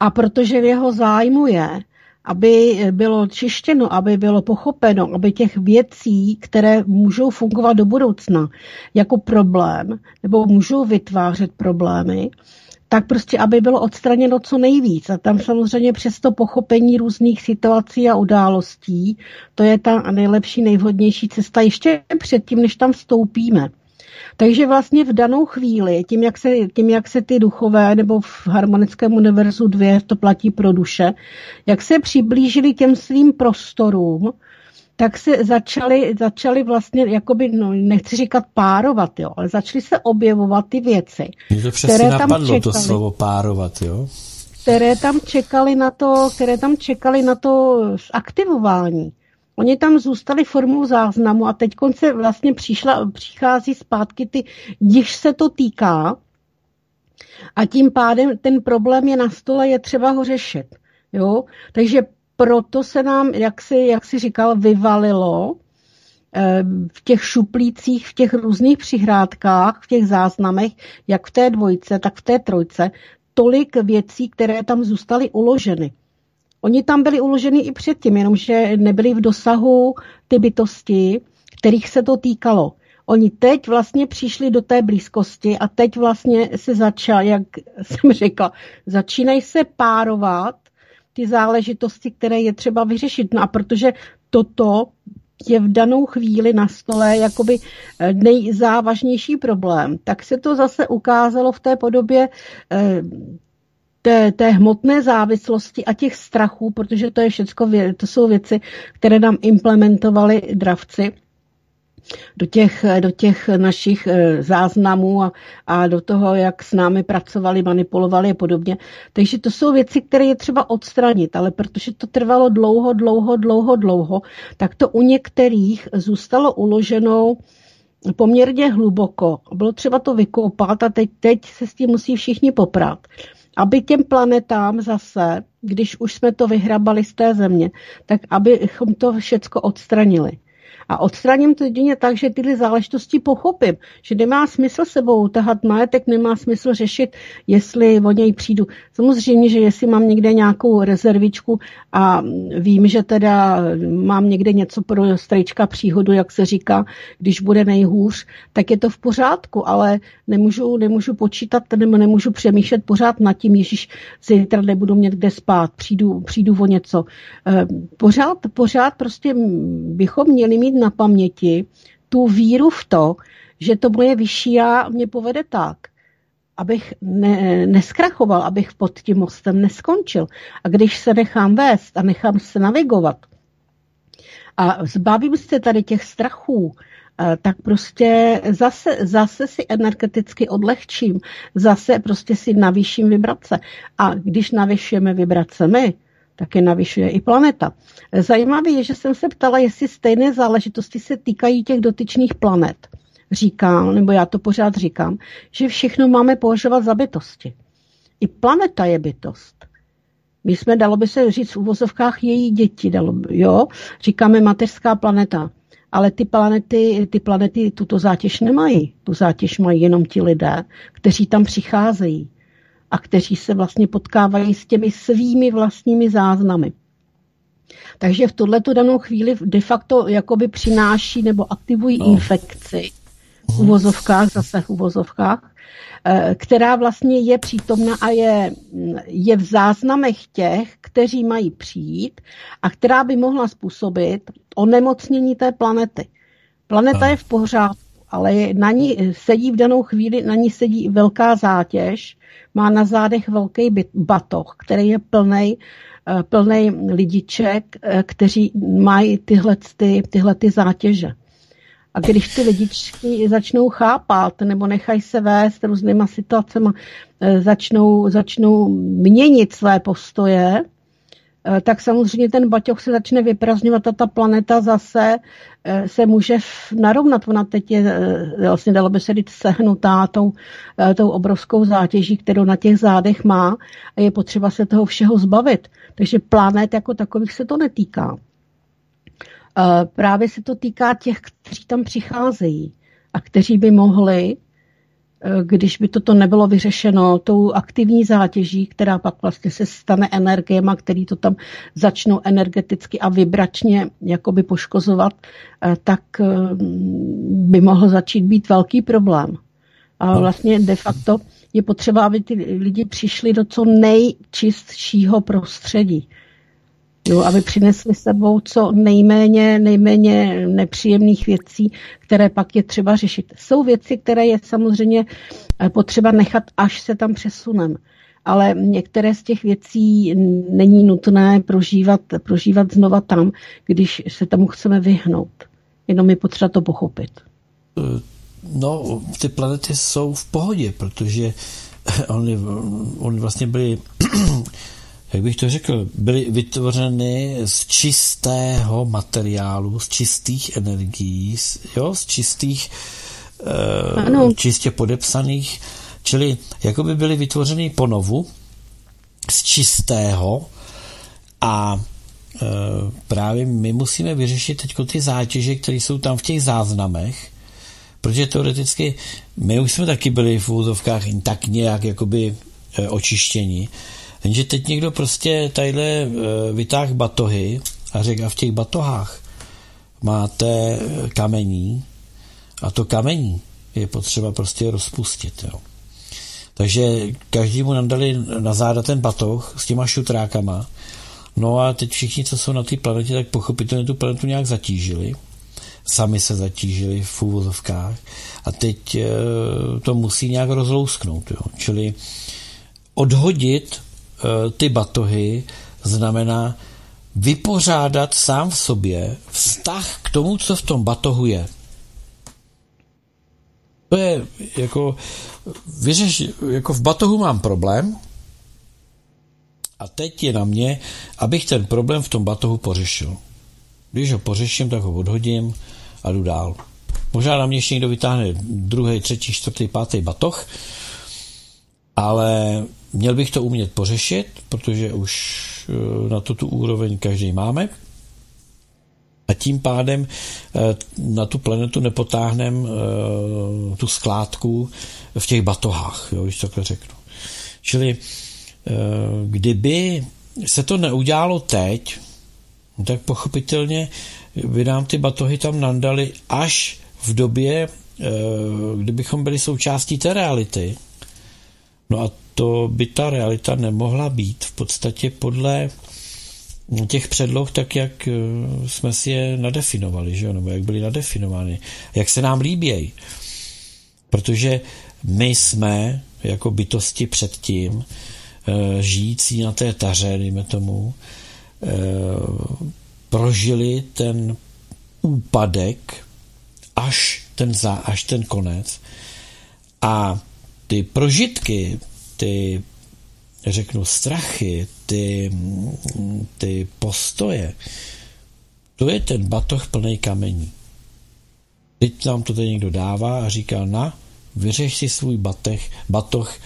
a protože v jeho zájmu je, aby bylo čištěno, aby bylo pochopeno, aby těch věcí, které můžou fungovat do budoucna jako problém, nebo můžou vytvářet problémy, tak prostě, aby bylo odstraněno co nejvíc. A tam samozřejmě přes to pochopení různých situací a událostí, to je ta nejlepší, nejvhodnější cesta ještě předtím, než tam vstoupíme. Takže vlastně v danou chvíli, tím jak, se, tím, jak se ty duchové, nebo v harmonickém univerzu dvě, to platí pro duše, jak se přiblížili těm svým prostorům, tak se začaly, začaly vlastně, jakoby, no, nechci říkat párovat, jo, ale začaly se objevovat ty věci. Mně to přesně které napadlo, tam čekali, to slovo párovat, jo? Které tam čekali na to, které tam čekali na to aktivování. Oni tam zůstali formou záznamu a teď se vlastně přišla, přichází zpátky ty, když se to týká, a tím pádem ten problém je na stole, je třeba ho řešit. Jo? Takže proto se nám, jak si, jak si říkal, vyvalilo eh, v těch šuplících, v těch různých přihrádkách, v těch záznamech, jak v té dvojce, tak v té trojce, tolik věcí, které tam zůstaly uloženy. Oni tam byli uloženi i předtím, jenomže nebyli v dosahu ty bytosti, kterých se to týkalo. Oni teď vlastně přišli do té blízkosti a teď vlastně se začal, jak jsem řekla, začínají se párovat ty záležitosti, které je třeba vyřešit. No a protože toto je v danou chvíli na stole jakoby eh, nejzávažnější problém, tak se to zase ukázalo v té podobě eh, té, té hmotné závislosti a těch strachů, protože to je všecko, to jsou věci, které nám implementovali dravci, do těch, do těch našich eh, záznamů a, a do toho, jak s námi pracovali, manipulovali a podobně. Takže to jsou věci, které je třeba odstranit, ale protože to trvalo dlouho, dlouho, dlouho, dlouho, tak to u některých zůstalo uloženou poměrně hluboko. Bylo třeba to vykoupat a teď, teď se s tím musí všichni poprat. Aby těm planetám zase, když už jsme to vyhrabali z té země, tak abychom to všecko odstranili. A odstraním to jedině tak, že tyhle záležitosti pochopím, že nemá smysl sebou tahat majetek, nemá smysl řešit, jestli o něj přijdu. Samozřejmě, že jestli mám někde nějakou rezervičku a vím, že teda mám někde něco pro strejčka příhodu, jak se říká, když bude nejhůř, tak je to v pořádku, ale nemůžu, nemůžu počítat nebo nemůžu přemýšlet pořád nad tím, Ježíš, zítra nebudu mít kde spát, přijdu, přijdu o něco. Eh, pořád, pořád prostě bychom měli mít na paměti tu víru v to, že to moje vyšší já mě povede tak, abych ne, neskrachoval, abych pod tím mostem neskončil. A když se nechám vést a nechám se navigovat a zbavím se tady těch strachů, eh, tak prostě zase, zase si energeticky odlehčím, zase prostě si navýším vibrace. A když navyšujeme vibrace my, taky navyšuje i planeta. Zajímavé je, že jsem se ptala, jestli stejné záležitosti se týkají těch dotyčných planet. Říkám, nebo já to pořád říkám, že všechno máme považovat za bytosti. I planeta je bytost. My jsme, dalo by se říct v uvozovkách, její děti, dalo by, jo? Říkáme mateřská planeta. Ale ty planety, ty planety tuto zátěž nemají. Tu zátěž mají jenom ti lidé, kteří tam přicházejí a kteří se vlastně potkávají s těmi svými vlastními záznamy. Takže v tuhle danou chvíli de facto jakoby přináší nebo aktivují no. infekci v uvozovkách, zase v uvozovkách, eh, která vlastně je přítomna a je, je v záznamech těch, kteří mají přijít a která by mohla způsobit onemocnění té planety. Planeta je v pořádku, ale na ní sedí v danou chvíli, na ní sedí velká zátěž, má na zádech velký batoh, který je plný eh, plný lidiček, eh, kteří mají tyhle, ty, tyhle ty zátěže. A když ty lidičky začnou chápat nebo nechají se vést různýma situacemi, eh, začnou, začnou měnit své postoje, tak samozřejmě ten baťoch se začne vyprazňovat a ta planeta zase eh, se může narovnat. Ona teď je, eh, vlastně dalo by se říct, sehnutá tou, tou obrovskou zátěží, kterou na těch zádech má a je potřeba se toho všeho zbavit. Takže planet jako takových se to netýká. Právě se to týká těch, kteří tam přicházejí a kteří by mohli Eh, když by toto nebylo vyřešeno tou aktivní zátěží, která pak vlastně se stane energiema, který to tam začnou energeticky a vibračně jakoby poškozovat, eh, tak eh, by mohl začít být velký problém. A no. vlastně de facto je potřeba, aby ty lidi přišli do co nejčistšího prostředí jo, aby přinesli sebou co nejméně, nejméně nepříjemných věcí, které pak je třeba řešit. Jsou věci, které je samozřejmě eh, potřeba nechat, až se tam přesuneme. Ale některé z těch věcí není nutné prožívat, prožívat znova tam, když se tomu chceme vyhnout. Jenom je potřeba to pochopit. Eh, no, ty planety jsou v pohodě, protože oni, oni vlastně byli jak bych to řekl, byly vytvořeny z čistého materiálu, z čistých energií, jo, z čistých, uh, čistě podepsaných, čili jako by byly vytvořeny ponovu z čistého a uh, právě my musíme vyřešit teď ty zátěže, které jsou tam v těch záznamech, protože teoreticky my už jsme taky byli v úzovkách tak nějak jakoby uh, očištění, Jenže teď někdo prostě tadyhle e, vytáh batohy a řekl, a v těch batohách máte kamení a to kamení je potřeba prostě rozpustit. Jo. Takže každému nám dali na záda ten batoh s těma šutrákama. No a teď všichni, co jsou na té planetě, tak pochopitelně tu planetu nějak zatížili. Sami se zatížili v úvozovkách. A teď e, to musí nějak rozlousknout. Jo. Čili odhodit ty batohy znamená vypořádat sám v sobě vztah k tomu, co v tom batohu je. To je jako, vyřeš, jako v batohu mám problém a teď je na mě, abych ten problém v tom batohu pořešil. Když ho pořeším, tak ho odhodím a jdu dál. Možná na mě ještě někdo vytáhne druhý, třetí, čtvrtý, pátý batoh, ale Měl bych to umět pořešit, protože už eh, na to tu úroveň každý máme. A tím pádem eh, na tu planetu nepotáhneme eh, tu skládku v těch batohách, jo, když takhle řeknu. Čili kdyby se to neudělalo teď, tak pochopitelně by nám ty batohy tam nandali až v době, kdybychom byli součástí té reality. No a to by ta realita nemohla být v podstatě podle těch předloh, tak jak eh, jsme si je nadefinovali, že jo? nebo jak byly nadefinovány, jak se nám líbějí. Protože my jsme jako bytosti předtím, eh, žijící na té taře, dejme tomu, eh, prožili ten úpadek až ten, za, až ten konec a ty prožitky ty, řeknu, strachy, ty, ty postoje, to je ten batoh plný kamení. Teď nám to tady někdo dává a říká, na, vyřeš si svůj batech, batoh,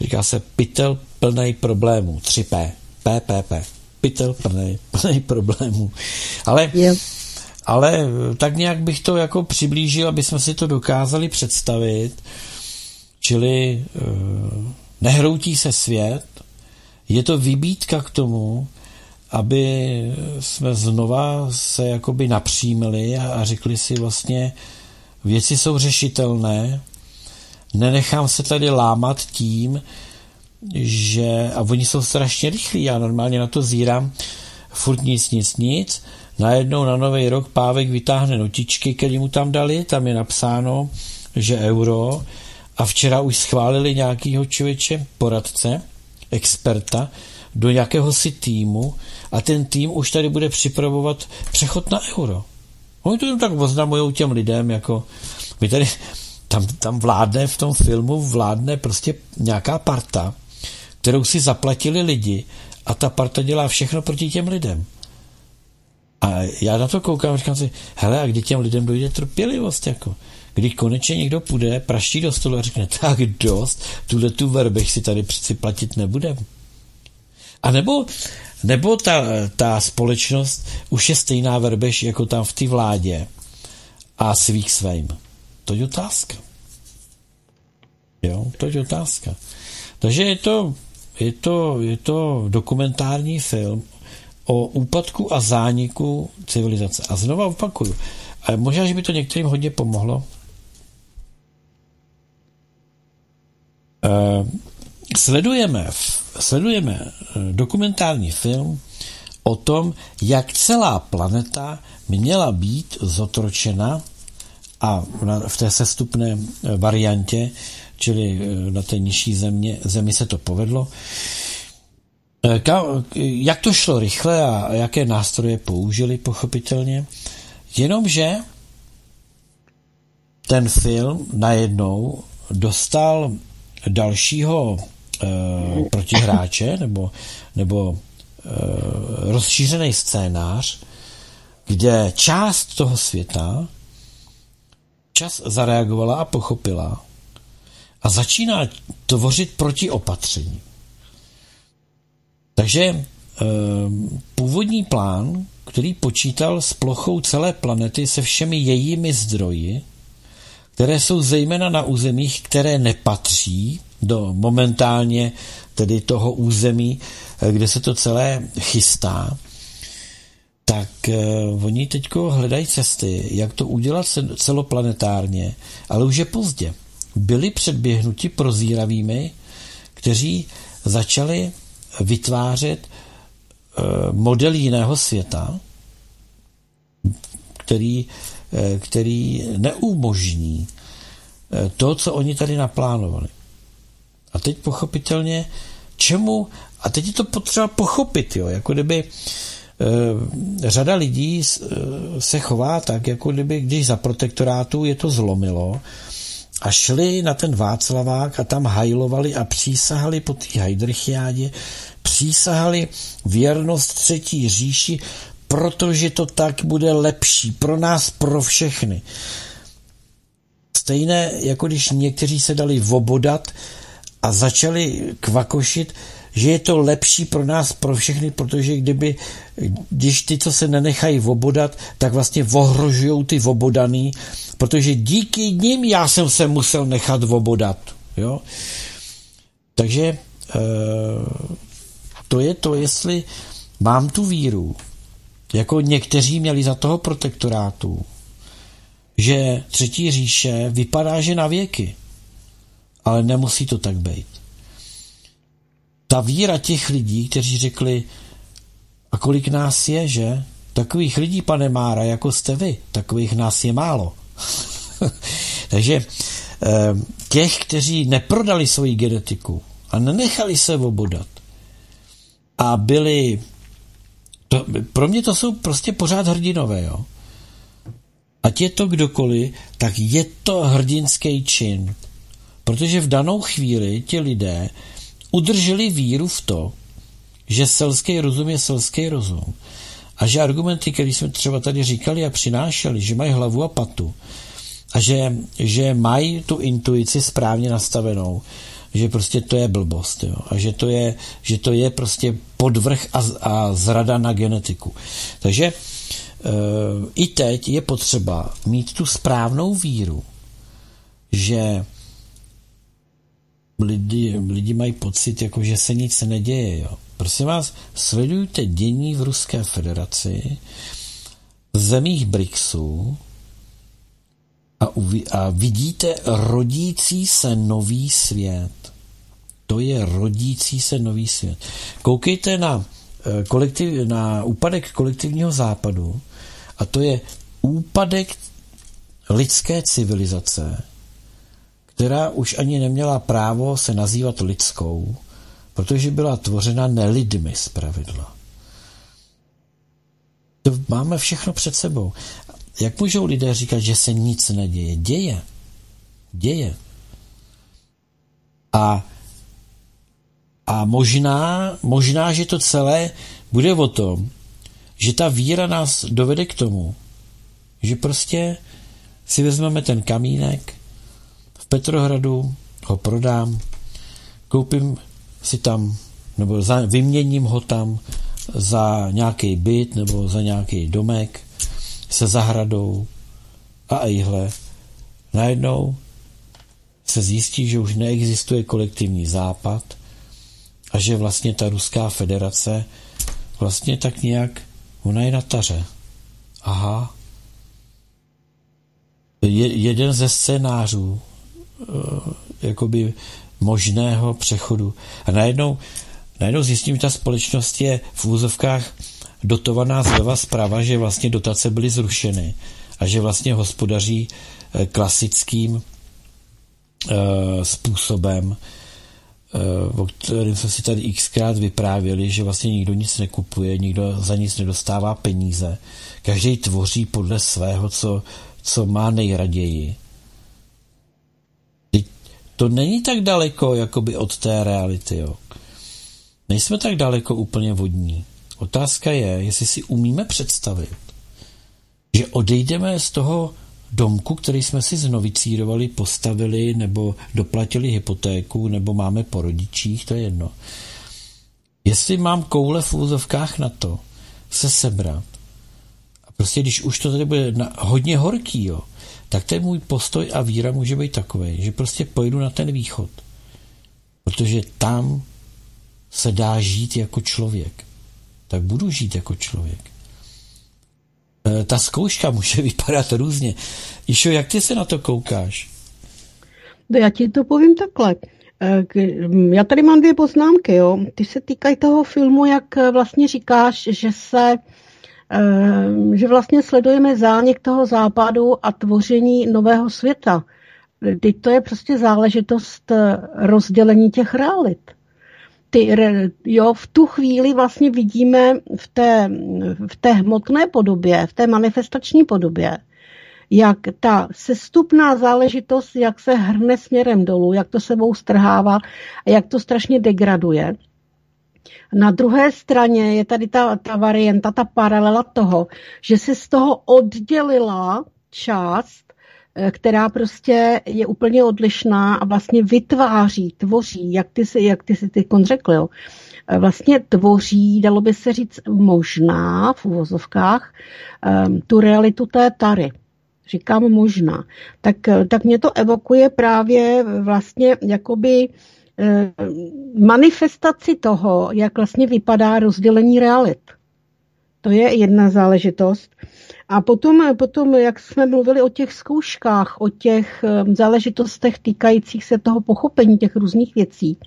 říká se pytel plný problémů, 3P, PPP, pytel plný, plný problémů. Ale, yeah. ale tak nějak bych to jako přiblížil, aby jsme si to dokázali představit, čili uh, Nehroutí se svět, je to vybítka k tomu, aby jsme znova se jakoby napřímili a řekli si vlastně, věci jsou řešitelné, nenechám se tady lámat tím, že, a oni jsou strašně rychlí, já normálně na to zírám, furt nic, nic, nic, najednou na nový rok Pávek vytáhne notičky, které mu tam dali, tam je napsáno, že euro a včera už schválili nějakýho člověče, poradce, experta, do nějakého si týmu a ten tým už tady bude připravovat přechod na euro. Oni to jen tak oznamují těm lidem, jako my tady, tam, tam vládne v tom filmu, vládne prostě nějaká parta, kterou si zaplatili lidi a ta parta dělá všechno proti těm lidem. A já na to koukám a říkám si, hele, a kdy těm lidem dojde trpělivost, jako kdy konečně někdo půjde, praští do stolu a řekne, tak dost, tuhle tu verbech si tady přeci platit nebudem. A nebo, nebo ta, ta společnost už je stejná verbež jako tam v té vládě a svých svým. To je otázka. Jo, to je otázka. Takže je to, je to, je to dokumentární film o úpadku a zániku civilizace. A znova opakuju, a možná, že by to některým hodně pomohlo, sledujeme, sledujeme eh, dokumentární film o tom, jak celá planeta měla být zotročena a v té sestupné eh, variantě, čili na té nižší země, zemi se to povedlo. Jak to šlo rychle a jaké nástroje použili, pochopitelně. Jenomže ten film najednou dostal dalšího e, protihráče nebo, nebo e, rozšířený scénář, kde část toho světa čas zareagovala a pochopila a začíná tvořit protiopatření. Takže e, původní plán, který počítal s plochou celé planety se všemi jejími zdroji, které jsou zejména na územích, které nepatří do momentálně tedy toho území, eh, kde se to celé chystá, tak uh, oni teď hledají cesty, jak to udělat celoplanetárně, ale už je pozdě. Byli předběhnuti prozíravými, kteří začali vytvářet uh, model jiného světa, který, který neumožní uh, to, co oni tady naplánovali. A teď pochopitelně, čemu, a teď je to potřeba pochopit, jo, jako kdyby Eh, řada lidí eh, se chová tak, jako kdyby, když za protektorátu je to zlomilo a šli na ten Václavák a tam hajlovali a přísahali po té Heidrichiádě, přísahali věrnost třetí říši, protože to tak bude lepší pro nás, pro všechny. Stejné, jako když někteří se dali vobodat a začali kvakošit, že je to lepší pro nás, pro všechny, protože kdyby, když ty, co se nenechají vobodat, tak vlastně ohrožují ty vobodaný, protože díky nim já jsem se musel nechat vobodat. Jo? Takže e, to je to, jestli mám tu víru, jako někteří měli za toho protektorátu, že třetí říše vypadá, že na věky, ale nemusí to tak být ta víra těch lidí, kteří řekli, a kolik nás je, že? Takových lidí, pane Mára, jako jste vy, takových nás je málo. Takže eh, těch, kteří neprodali svoji genetiku a nenechali se obodat a byli to, pro mě to jsou prostě pořád hrdinové, jo. Ať je to kdokoliv, tak je to hrdinský čin. Protože v danou chvíli ti lidé udrželi víru v to, že selský rozum je selský rozum a že argumenty, které jsme třeba tady říkali a přinášeli, že mají hlavu a patu a že, že mají tu intuici správně nastavenou, že prostě to je blbost jo? a že to je, že to je prostě podvrh a, a zrada na genetiku. Takže e, i teď je potřeba mít tu správnou víru, že lidi, lidi mají pocit, jako že se nic neděje. Jo. Prosím vás, sledujte dění v Ruské federaci, v zemích BRICSu a, uvi, a vidíte rodící se nový svět. To je rodící se nový svět. Koukejte na, eh, kolektiv, na úpadek kolektivního západu a to je úpadek lidské civilizace, která už ani neměla právo se nazývat lidskou, protože byla tvořena nelidmi z pravidla. To máme všechno před sebou. Jak můžou lidé říkat, že se nic neděje? Děje. Děje. A, a možná, možná, že to celé bude o tom, že ta víra nás dovede k tomu, že prostě si vezmeme ten kamínek, Petrohradu ho prodám, koupím si tam, nebo za, vyměním ho tam za nějaký byt nebo za nějaký domek se zahradou a ihle. Najednou se zjistí, že už neexistuje kolektivní západ a že vlastně ta Ruská federace vlastně tak nějak, ona je na taře. Aha. Je, jeden ze scénářů Eh, jakoby možného přechodu. A najednou, najednou zjistím, že ta společnost je v úzovkách dotovaná zleva zprava, že vlastně dotace byly zrušeny a že vlastně hospodaří eh, klasickým eh, způsobem, o kterém jsme si tady xkrát vyprávěli, že vlastně nikdo nic nekupuje, nikdo za nic nedostává peníze. Každý tvoří podle svého, co, co má nejraději to není tak daleko jakoby od té reality. Jo. Nejsme tak daleko úplně vodní. Otázka je, jestli si umíme představit, že odejdeme z toho domku, který jsme si znovicírovali, postavili nebo doplatili hypotéku, nebo máme po rodičích, to je jedno. Jestli mám koule v úzovkách na to, se sebrat, a prostě když už to tady bude na, hodně horký, jo, tak ten můj postoj a víra může být takový, že prostě pojedu na ten východ. Protože tam se dá žít jako člověk. Tak budu žít jako člověk. E, ta zkouška může vypadat různě. Išo, jak ty se na to koukáš? No já ti to povím takhle. E, já tady mám dvě poznámky. Jo. Ty se týkají toho filmu, jak vlastně říkáš, že se Ehm, že vlastně sledujeme zánik toho západu a tvoření nového světa. Teď to je prostě záležitost rozdělení těch realit. Ty, jo, v tu chvíli vlastně vidíme v té, v té hmotné podobě, v té manifestační podobě, jak ta sestupná záležitost, jak se hrne směrem dolů, jak to sebou strhává a jak to strašně degraduje. Na druhé straně je tady ta, ta varianta, ta paralela toho, že se z toho oddělila část, která prostě je úplně odlišná a vlastně vytváří, tvoří, jak ty si, jak ty si ty řekl, jo. Eh, vlastně tvoří, dalo by se říct možná v uvozovkách, um, tu realitu té tary. Říkám možná. Tak, tak mě to evokuje právě vlastně jakoby Eh, manifestaci toho, jak vlastně vypadá rozdělení realit. To je jedna záležitost. A potom, potom, jak jsme mluvili o těch zkouškách, o těch eh, záležitostech týkajících se toho pochopení těch různých věcí,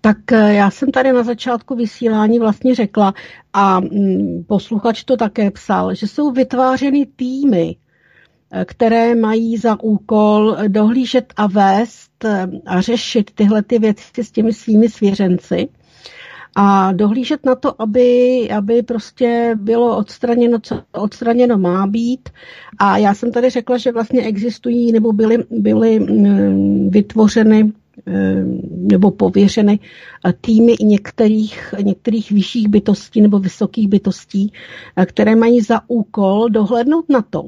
tak eh, já jsem tady na začátku vysílání vlastně řekla, a mm, posluchač to také psal, že jsou vytvářeny týmy, které mají za úkol dohlížet a vést eh, a řešit tyhle ty věci s těmi svými svěřenci a dohlížet na to, aby, aby prostě bylo odstraněno, co odstraněno má být. A já jsem tady řekla, že vlastně existují nebo byly, byly mm, vytvořeny eh, nebo pověřeny eh, týmy některých, některých vyšších bytostí nebo vysokých bytostí, které mají za úkol dohlednout na to,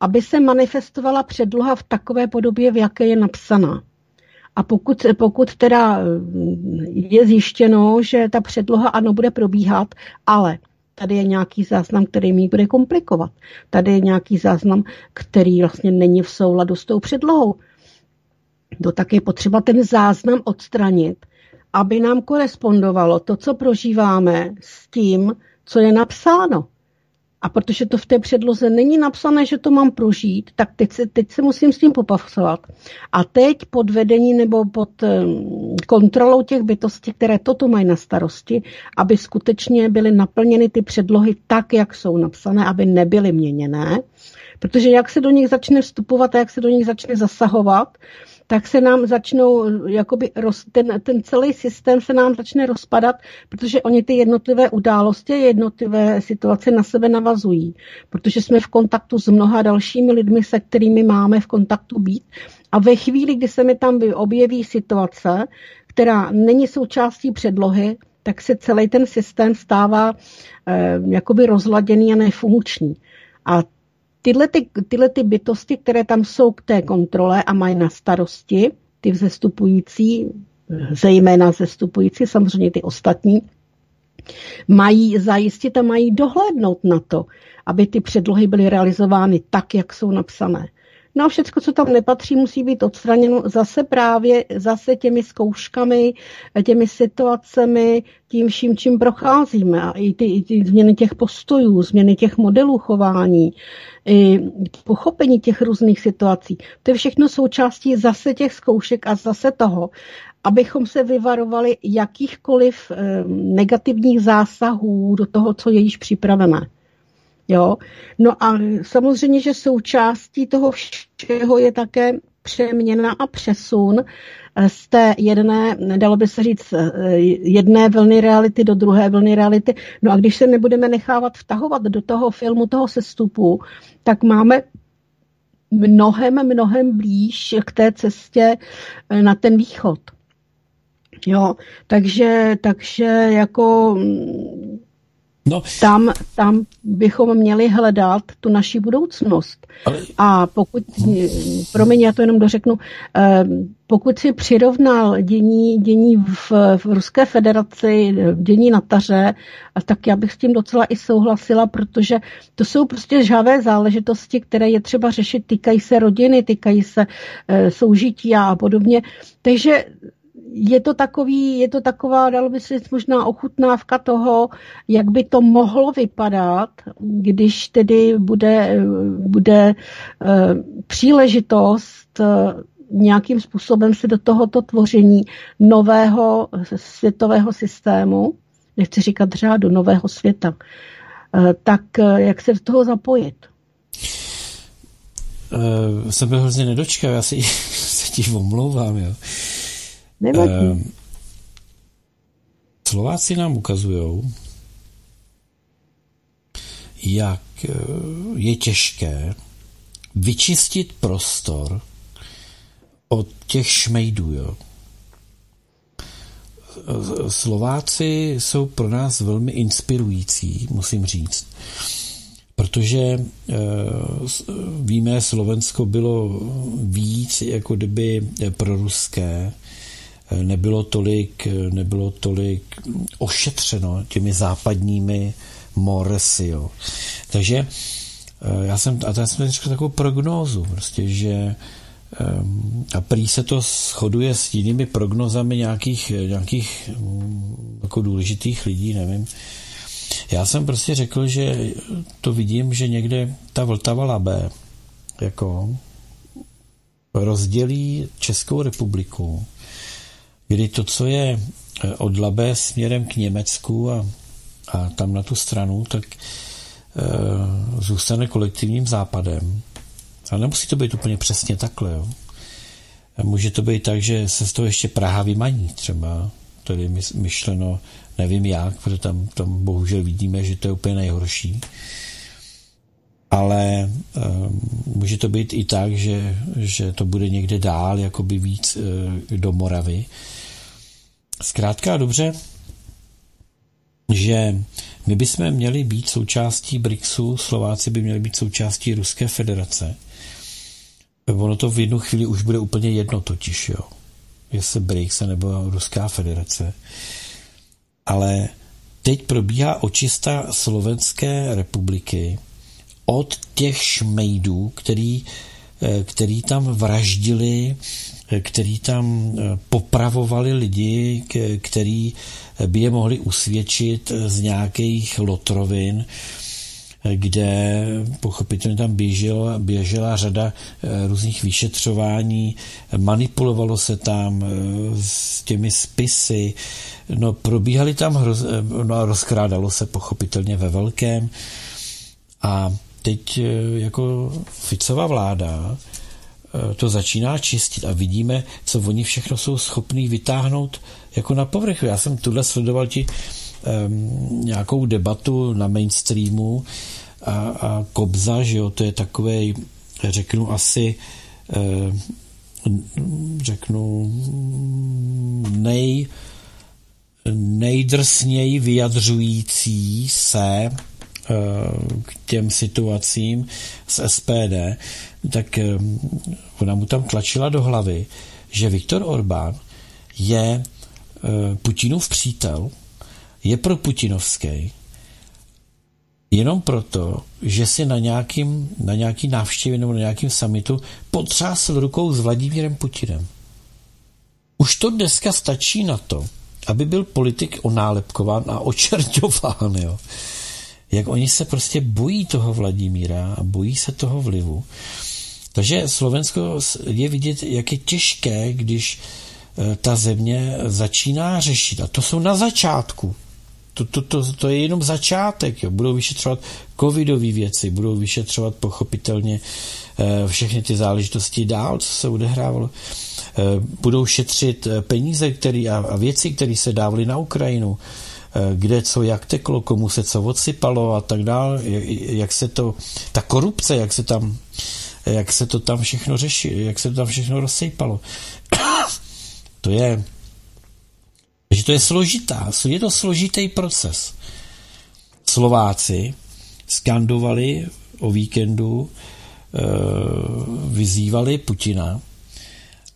aby se manifestovala předloha v takové podobě, v jaké je napsaná. A pokud, pokud teda mm, je zjištěno, že ta předloha ano bude probíhat, ale tady je nějaký záznam, který mi bude komplikovat. Tady je nějaký záznam, který vlastně není v souladu s tou předlohou. To tak je potřeba ten záznam odstranit, aby nám korespondovalo to, co prožíváme, s tím, co je napsáno. A protože to v té předloze není napsané, že to mám prožít, tak teď se, teď se musím s tím popasovat. A teď pod vedení nebo pod kontrolou těch bytostí, které toto mají na starosti, aby skutečně byly naplněny ty předlohy tak, jak jsou napsané, aby nebyly měněné. Protože jak se do nich začne vstupovat a jak se do nich začne zasahovat, tak se nám začnou, jakoby roz, ten, ten celý systém se nám začne rozpadat, protože oni ty jednotlivé události, jednotlivé situace na sebe navazují, protože jsme v kontaktu s mnoha dalšími lidmi, se kterými máme v kontaktu být. A ve chvíli, kdy se mi tam objeví situace, která není součástí předlohy, tak se celý ten systém stává eh, jakoby rozladěný a nefunkční. A tyhle, ty, tyhle ty bytosti, které tam jsou k té kontrole a mají na starosti, ty vzestupující, zejména vzestupující, samozřejmě ty ostatní, mají zajistit a mají dohlédnout na to, aby ty předlohy byly realizovány tak, jak jsou napsané. No a všechno, co tam nepatří, musí být odstraněno zase právě zase těmi zkouškami, těmi situacemi, tím vším, čím procházíme. A i ty, i ty změny těch postojů, změny těch modelů chování, i pochopení těch různých situací. To je všechno součástí zase těch zkoušek a zase toho, abychom se vyvarovali jakýchkoliv eh, negativních zásahů do toho, co je již připravené. Jo? No a samozřejmě, že součástí toho všeho je také přeměna a přesun eh, z té jedné, dalo by se říct, eh, jedné vlny reality do druhé vlny reality. No a když se nebudeme nechávat vtahovat do toho filmu, toho sestupu, tak máme mnohem, mnohem blíž k té cestě eh, na ten východ. Jo, takže, takže jako No. Tam, tam bychom měli hledat tu naši budoucnost. Ale... A pokud, promiň, já to jenom dořeknu, eh, pokud si přirovnal dění, dění v, v Ruské federaci, dění na taře, tak já bych s tím docela i souhlasila, protože to jsou prostě žhavé záležitosti, které je třeba řešit, týkají se rodiny, týkají se e, soužití a podobně. Takže je to, takový, je to taková, dalo by se možná ochutnávka toho, jak by to mohlo vypadat, když tedy bude, bude uh, příležitost uh, nějakým způsobem se do tohoto tvoření nového světového systému, nechci říkat řádu, nového světa, uh, tak jak se do toho zapojit? Uh, jsem byl hrozně nedočkal, já si se tím omlouvám, jo. Nevadí. Ehm, Slováci nám ukazují, jak eh, je těžké vyčistit prostor od těch šmejdů. Jo. Slováci jsou pro nás velmi inspirující, musím říct, protože e, víme, Slovensko bylo víc jako kdyby proruské, nebylo tolik, nebylo tolik ošetřeno těmi západními moresy. Jo. Takže eh, já jsem, a já jsem řekl takovou prognózu, prostě, že eh, a prý se to shoduje s jinými prognozami nějakých, nějakých mm, jako důležitých lidí, nevím. Já jsem prostě řekl, že to vidím, že někde ta Vltava Labé jako rozdělí Českou republiku kdy to, co je eh, od Labé směrem k Německu a, a tam na tu stranu, tak e, zůstane kolektivním západem. Ale nemusí to být úplně přesně takhle. Jo. Může to být tak, že se z toho ještě Praha vymaní třeba, tedy myšleno nevím jak, protože tam, tam bohužel vidíme, že to je úplně nejhorší. Ale e, může to být i tak, že, že to bude někde dál, jakoby víc e, do Moravy. Zkrátka a dobře, že my bychom měli být součástí BRICSu, Slováci by měli být součástí Ruské federace. Ono to v jednu chvíli už bude úplně jedno totiž, jo. Jestli BRICS nebo Ruská federace. Ale teď probíhá očista Slovenské republiky od těch šmejdů, který, eh, který tam vraždili který tam eh, popravovali lidi, který by je mohli usvědčit z nějakých lotrovin, kde pochopitelně tam běžela, běžela řada eh, různých vyšetřování, manipulovalo se tam eh, s těmi spisy, no probíhaly tam, hroz, no rozkrádalo se pochopitelně ve velkém. A teď jako Ficova vláda Eh, to začíná čistit a vidíme, co oni všechno jsou schopní vytáhnout jako na povrchu. Já jsem tuhle sledoval ti um, nějakou debatu na mainstreamu a, a Kobza, že jo, to je takový, řeknu asi, um, řeknu, nej, nejdrsněji vyjadřující se k těm situacím z SPD, tak eh, ona mu tam tlačila do hlavy, že Viktor Orbán je eh, Putinův přítel, je pro Putinovský, jenom proto, že si na, nějakým, na nějaký návštěvě nebo na nějakým summitu potřásl rukou s Vladimírem Putinem. Už to dneska stačí na to, aby byl politik onálepkován a očerňován. Jo jak oni se prostě bojí toho Vladimíra a bojí se toho vlivu. Takže Slovensko je vidět, jak je těžké, když eh, ta země začíná řešit. A to jsou na začátku. To, to, to, to je jenom začátek. Jo. Budou vyšetřovat covidové věci, budou vyšetřovat pochopitelně eh, všechny ty záležitosti dál, co se odehrávalo. Eh, budou šetřit peníze který, a, a věci, které se dávaly na Ukrajinu. Eh, kde co jak teklo, komu se co odsypalo a tak dál, jak se to, ta korupce, jak se tam jak se to tam všechno řeší, jak se to tam všechno rozsejpalo. to je, že to je složitá, je to složitý proces. Slováci skandovali o víkendu, e, vyzývali Putina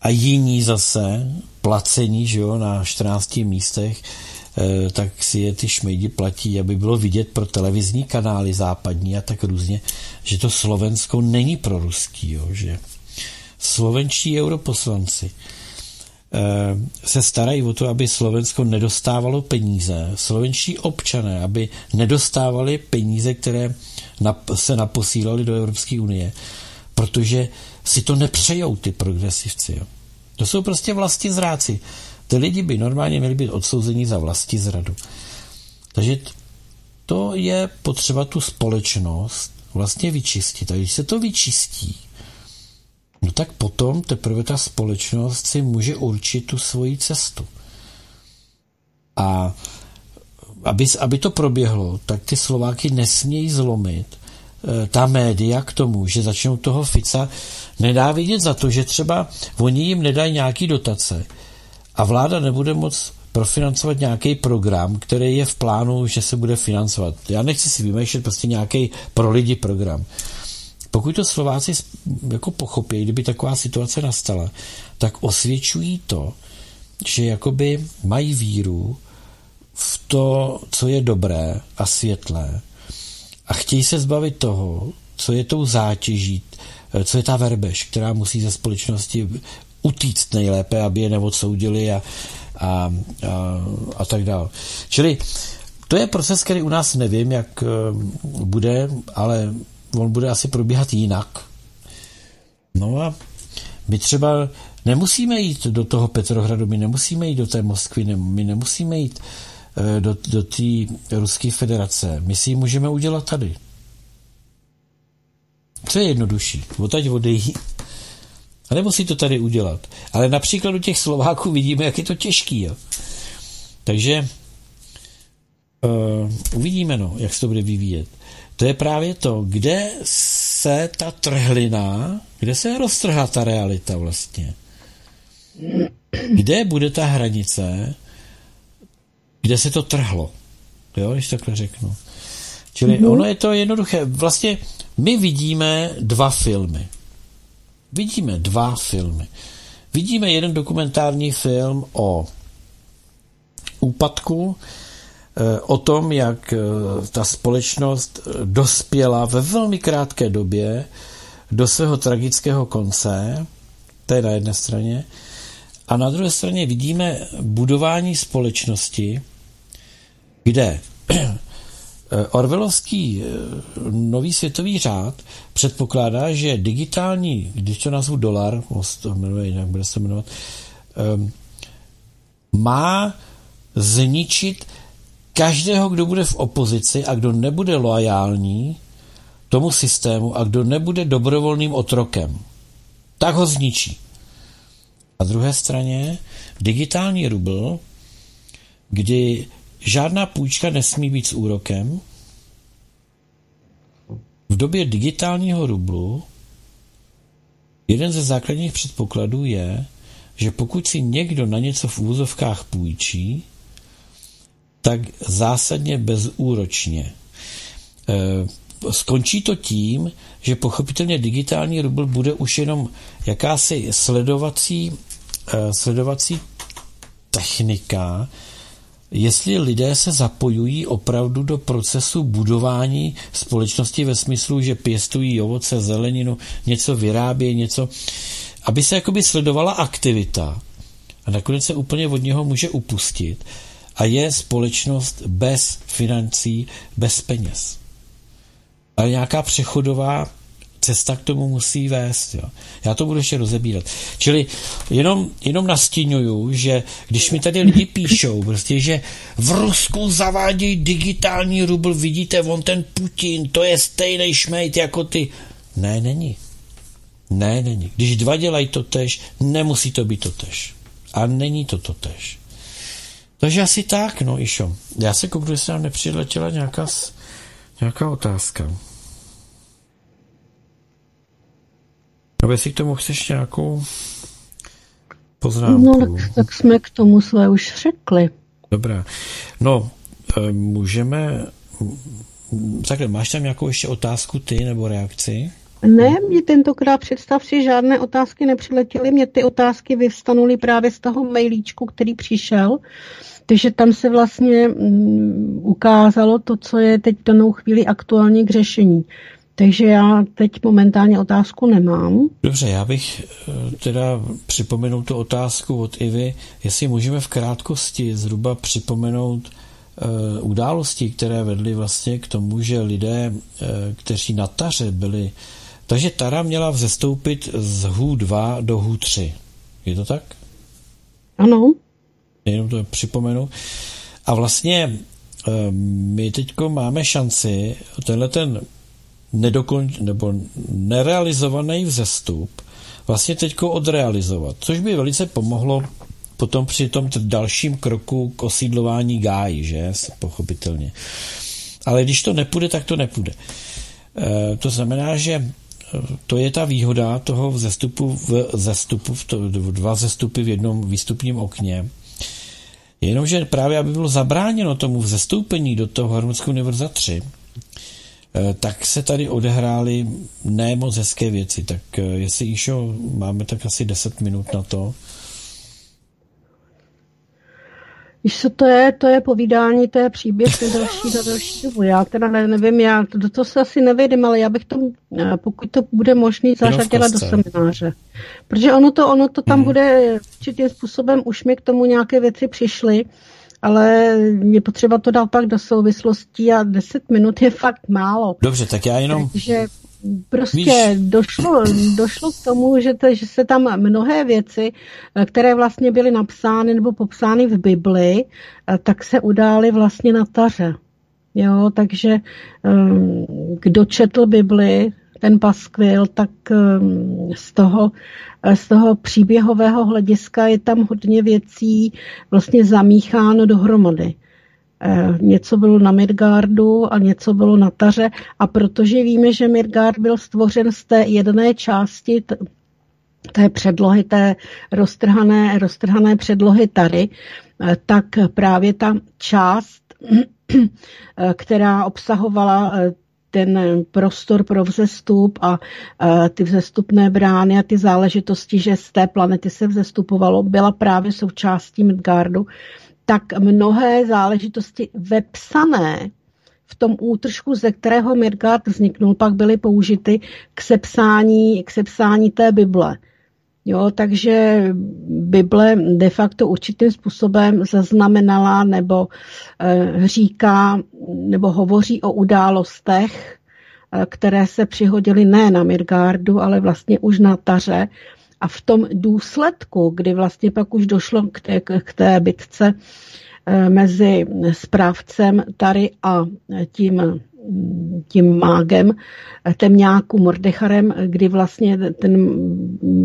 a jiní zase, placení, že jo, na 14 místech, tak si je ty šmejdi platí, aby bylo vidět pro televizní kanály západní a tak různě, že to Slovensko není pro ruský, jo, že slovenští europoslanci Eh, se starají o to, aby Slovensko nedostávalo peníze, slovenští občané, aby nedostávali peníze, které se naposílali do Evropské unie, protože si to nepřejou ty progresivci. Jo. To jsou prostě vlasti zráci. Ty lidi by normálně měli být odsouzení za vlasti zradu. Takže to je potřeba tu společnost vlastně vyčistit. A když se to vyčistí, no tak potom teprve ta společnost si může určit tu svoji cestu. A aby, aby to proběhlo, tak ty Slováky nesmějí zlomit e, ta média k tomu, že začnou toho Fica nedá vidět za to, že třeba oni jim nedají nějaký dotace a vláda nebude moc profinancovat nějaký program, který je v plánu, že se bude financovat. Já nechci si vymýšlet prostě nějaký pro lidi program. Pokud to Slováci jako pochopí, kdyby taková situace nastala, tak osvědčují to, že jakoby mají víru v to, co je dobré a světlé a chtějí se zbavit toho, co je tou zátěží, co je ta verbež, která musí ze společnosti utíct nejlépe, aby je neodsoudili a, a, a, a tak dále. Čili to je proces, který u nás nevím, jak eh, bude, ale on bude asi probíhat jinak. No a my třeba nemusíme jít do toho Petrohradu, my nemusíme jít do té Moskvy, my nemusíme jít e, do, do té Ruské federace. My si ji můžeme udělat tady. Co je jednodušší? Odtaď odejít. A nemusí to tady udělat. Ale například u těch Slováků vidíme, jak je to těžký. Jo. Takže uh, uvidíme, no, jak se to bude vyvíjet to je právě to, kde se ta trhlina, kde se roztrhla ta realita vlastně. Kde bude ta hranice, kde se to trhlo. Jo, když takhle řeknu. Čili mm-hmm. ono je to jednoduché. Vlastně my vidíme dva filmy. Vidíme dva filmy. Vidíme jeden dokumentární film o úpadku Eh, o tom, jak eh, ta společnost eh, dospěla ve velmi krátké době do svého tragického konce, to je na jedné straně, a na druhé straně vidíme budování společnosti, kde Orvelovský nový světový řád předpokládá, že digitální, když to nazvu dolar, to jmenuje jinak, bude se jmenovat, má zničit každého, kdo bude v opozici a kdo nebude loajální tomu systému a kdo nebude dobrovolným otrokem, tak ho zničí. Na druhé straně digitální rubl, kdy žádná půjčka nesmí být s úrokem, v době digitálního rublu jeden ze základních předpokladů je, že pokud si někdo na něco v úzovkách půjčí, tak zásadně bezúročně. E, skončí to tím, že pochopitelně digitální rubl bude už jenom jakási sledovací, e, sledovací technika, jestli lidé se zapojují opravdu do procesu budování společnosti ve smyslu, že pěstují ovoce, zeleninu, něco vyrábějí, něco, aby se jakoby sledovala aktivita a nakonec se úplně od něho může upustit a je společnost bez financí, bez peněz. Ale nějaká přechodová cesta k tomu musí vést. Jo. Já to budu ještě rozebírat. Čili jenom, jenom nastínuju, že když mi tady lidi píšou, prostě, že v Rusku zavádějí digitální rubl, vidíte, on ten Putin, to je stejný šmejt jako ty. Ne, není. Ne, není. Když dva dělají to tež, nemusí to být to tež. A není to to tež. Takže asi tak, no Išo. Já se kouknu, jestli nám nepřiletěla nějaká, nějaká otázka. No, jestli k tomu chceš nějakou poznámku. No, tak, tak jsme k tomu své už řekli. Dobrá. No, eh, můžeme... Takhle, máš tam nějakou ještě otázku ty nebo reakci? Ne, mě tentokrát představ si, žádné otázky nepřiletěly, mě ty otázky vyvstanuly právě z toho mailíčku, který přišel, takže tam se vlastně um, ukázalo to, co je teď v danou chvíli aktuálně k řešení. Takže já teď momentálně otázku nemám. Dobře, já bych eh, teda připomenul tu otázku od Ivy, jestli můžeme v krátkosti zhruba připomenout uh, události, které vedly vlastně k tomu, že lidé, uh, kteří na taře byli, takže Tara měla vzestoupit z HU 2 do HU 3. Je to tak? Ano. Jenom to připomenu. A vlastně my teď máme šanci tenhle ten nedokonč, nebo nerealizovaný vzestup vlastně teď odrealizovat, což by velice pomohlo potom při tom dalším kroku k osídlování gáji, že, pochopitelně. Ale když to nepůjde, tak to nepůjde. E, to znamená, že e, to je ta výhoda toho vzestupu v zestupu, v to, dva zestupy v jednom výstupním okně. Jenomže právě, aby bylo zabráněno tomu vzestoupení do toho harmonického univerza 3, Eh, tak se tady odehrály ne moc hezké věci. Tak eh, jestli Išo, máme tak asi 10 minut na to. Víš, co to je? To je povídání, to je příběh na další, na další dobu. Já teda ne, nevím, já do toho se asi nevědím, ale já bych to, eh, pokud to bude možný, zařadila do semináře. Protože ono to, ono to tam hmm. bude určitým způsobem, už mi k tomu nějaké věci přišly, ale je potřeba to dát pak do souvislostí a 10 minut je fakt málo. Dobře, tak já jenom... Takže prostě Víš... došlo, došlo k tomu, že, to, že se tam mnohé věci, které vlastně byly napsány nebo popsány v Bibli, tak se udály vlastně na taře. Jo, takže um, kdo četl Bibli, ten paskvil, tak um, z toho z toho příběhového hlediska je tam hodně věcí vlastně zamícháno dohromady. Eh, něco bylo na Midgardu a něco bylo na Taře a protože víme, že Midgard byl stvořen z té jedné části té předlohy, té roztrhané, roztrhané předlohy Tary, eh, tak právě ta část, eh, která obsahovala ten prostor pro vzestup a, a ty vzestupné brány a ty záležitosti, že z té planety se vzestupovalo, byla právě součástí Midgardu, tak mnohé záležitosti vepsané v tom útržku, ze kterého Midgard vzniknul, pak byly použity k sepsání, k sepsání té Bible. Jo, takže Bible de facto určitým způsobem zaznamenala nebo e, říká nebo hovoří o událostech, e, které se přihodily ne na Midgardu, ale vlastně už na Taře. A v tom důsledku, kdy vlastně pak už došlo k té, k té bitce e, mezi správcem Tary a tím tím mágem, temňáku Mordecharem, kdy vlastně ten,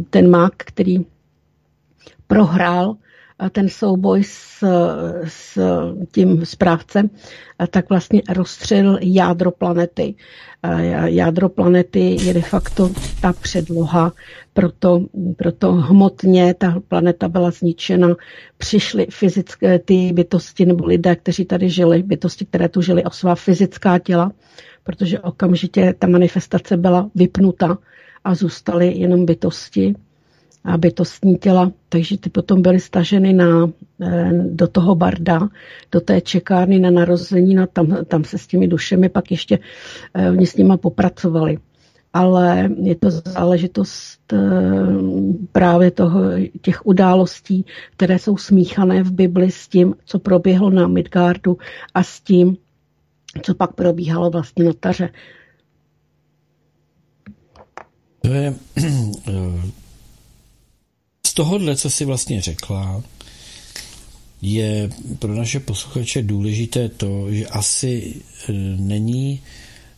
ten mág, který prohrál ten souboj s, s tím správcem, tak vlastně rozstřelil jádro planety. Jádro planety je de facto ta předloha, proto, proto hmotně ta planeta byla zničena. Přišly fyzické ty bytosti nebo lidé, kteří tady žili, bytosti, které tu žili o svá fyzická těla, protože okamžitě ta manifestace byla vypnuta a zůstaly jenom bytosti bytostní těla, takže ty potom byly staženy na, eh, do toho barda, do té čekárny na narození, no tam, tam se s těmi dušemi pak ještě eh, oni s nima popracovali. Ale je to záležitost eh, právě toho, těch událostí, které jsou smíchané v Bibli s tím, co proběhlo na Midgardu a s tím, co pak probíhalo vlastně na Taře. To je tohohle, co si vlastně řekla, je pro naše posluchače důležité to, že asi e, není,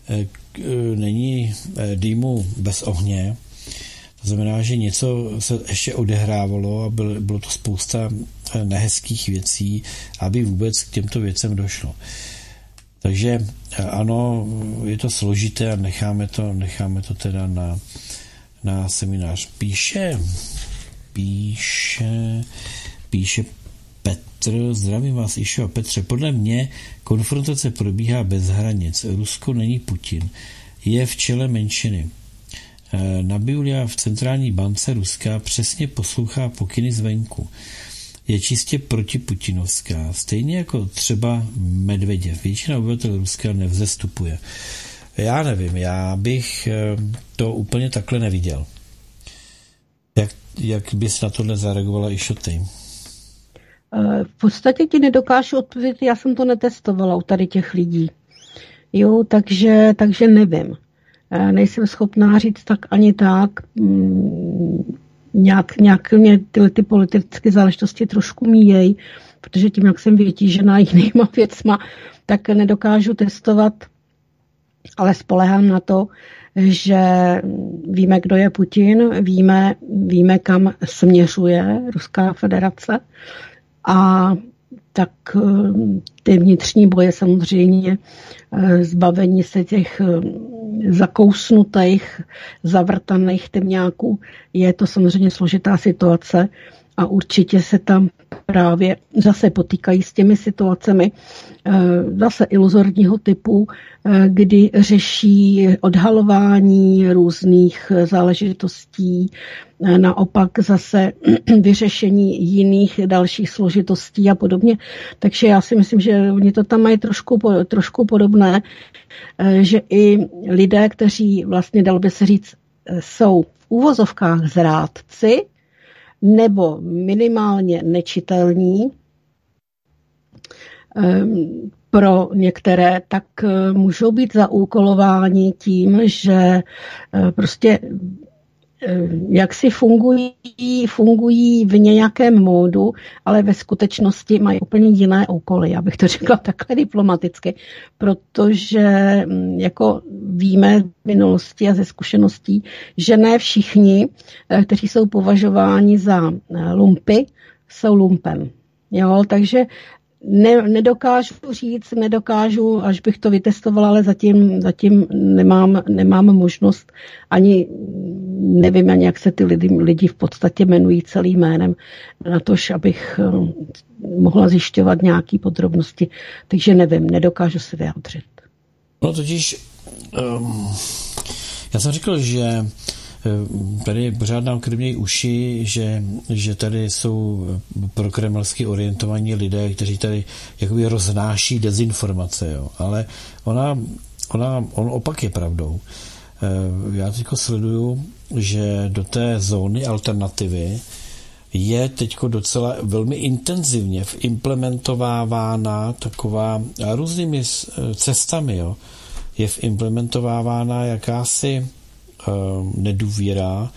e, e, není dýmu bez ohně. To znamená, že něco se ještě odehrávalo a bylo, bylo to spousta nehezkých věcí, aby vůbec k těmto věcem došlo. Takže ano, je to složité a necháme to, necháme to teda na, na seminář. Píše, píše, píše Petr, zdravím vás, Išo a Petře. Podle mě konfrontace probíhá bez hranic. Rusko není Putin. Je v čele menšiny. Eh, Nabiulia v centrální bance Ruska přesně poslouchá pokyny zvenku. Je čistě protiputinovská, stejně jako třeba Medveděv. Většina obyvatel Ruska nevzestupuje. Já nevím, já bych eh, to úplně takhle neviděl. Jak, jak bys na tohle zareagovala i šoty? Eh, v podstatě ti nedokážu odpovědět, já jsem to netestovala u tady těch lidí. Jo, takže, takže nevím. Eh, nejsem schopná říct tak ani tak. Mm, nějak, nějak mě tyhle ty politické záležitosti trošku míjejí, protože tím, jak jsem vytížená jinýma věcma, tak nedokážu testovat, ale spolehám na to, že víme, kdo je Putin, víme, víme kam směřuje Ruská federace. A tak eh, ty vnitřní boje samozřejmě, eh, zbavení se těch eh, zakousnutých, zavrtaných temňáků, je to samozřejmě složitá situace a určitě se tam právě zase potýkají s těmi situacemi eh, zase iluzorního typu, eh, kdy řeší odhalování různých záležitostí, eh, naopak zase vyřešení jiných dalších složitostí a podobně. Takže já si myslím, že oni to tam mají trošku, trošku podobné, že i lidé, kteří vlastně, dal by se říct, jsou v úvozovkách zrádci, nebo minimálně nečitelní ehm, pro některé, tak eh, můžou být zaúkolováni tím, že eh, prostě jak si fungují, fungují v nějakém módu, ale ve skutečnosti mají úplně jiné úkoly, já bych to řekla takhle diplomaticky, protože mm, jako víme z minulosti a ze zkušeností, že ne všichni, eh, kteří jsou považováni za eh, lumpy, jsou lumpem. Jo, takže ne, nedokážu říct, nedokážu, až bych to vytestovala, ale zatím, zatím nemám, nemám možnost, ani nevím ani, jak se ty lidi, lidi v podstatě jmenují celým jménem, na tož, abych eh, mohla zjišťovat nějaké podrobnosti. Takže nevím, nedokážu se vyjádřit. No totiž, um, já jsem řekl, že tady pořád nám krmějí uši, že, že tady jsou pro kremelsky orientovaní lidé, kteří tady jakoby roznáší dezinformace, jo. ale ona, ona, on opak je pravdou. Eh, já teď sleduju, že do té zóny alternativy je teď docela velmi intenzivně implementovávána taková různými eh, cestami, jo, je implementovávána jakási Eh, nedůvěra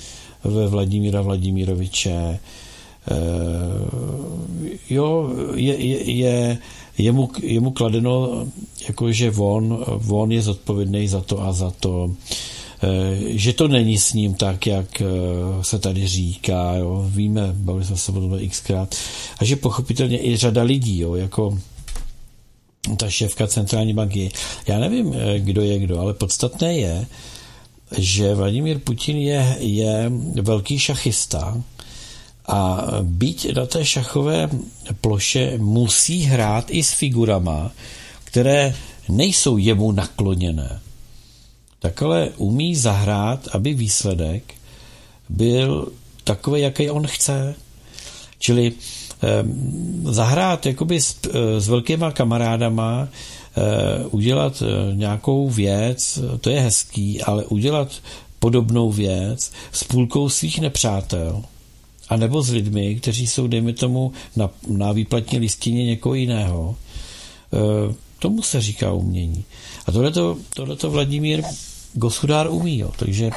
ve Vladimíra Vladimiroviče. Eh, jo, je, je, je, je, mu, je mu kladeno, jako že on, on je zodpovědný za to a za to, eh, že to není s ním tak, jak se tady říká, jo. víme, bavili jsme se o tom xkrát, a že pochopitelně i řada lidí, jo, jako ta šéfka centrální banky, já nevím, kdo je kdo, ale podstatné je, že Vladimír Putin je, je velký šachista a být na té šachové ploše musí hrát i s figurama, které nejsou jemu nakloněné. Tak ale umí zahrát, aby výsledek byl takový, jaký on chce. Čili eh, zahrát jakoby s, eh, s velkýma kamarádama, udělat eh, nějakou věc, to je hezký, ale udělat podobnou věc s půlkou svých nepřátel, a nebo s lidmi, kteří jsou, dejme tomu, na, na výplatní listině někoho jiného, eh, tomu se říká umění. A tohleto, tohleto Vladimír Goshudár umí, jo. takže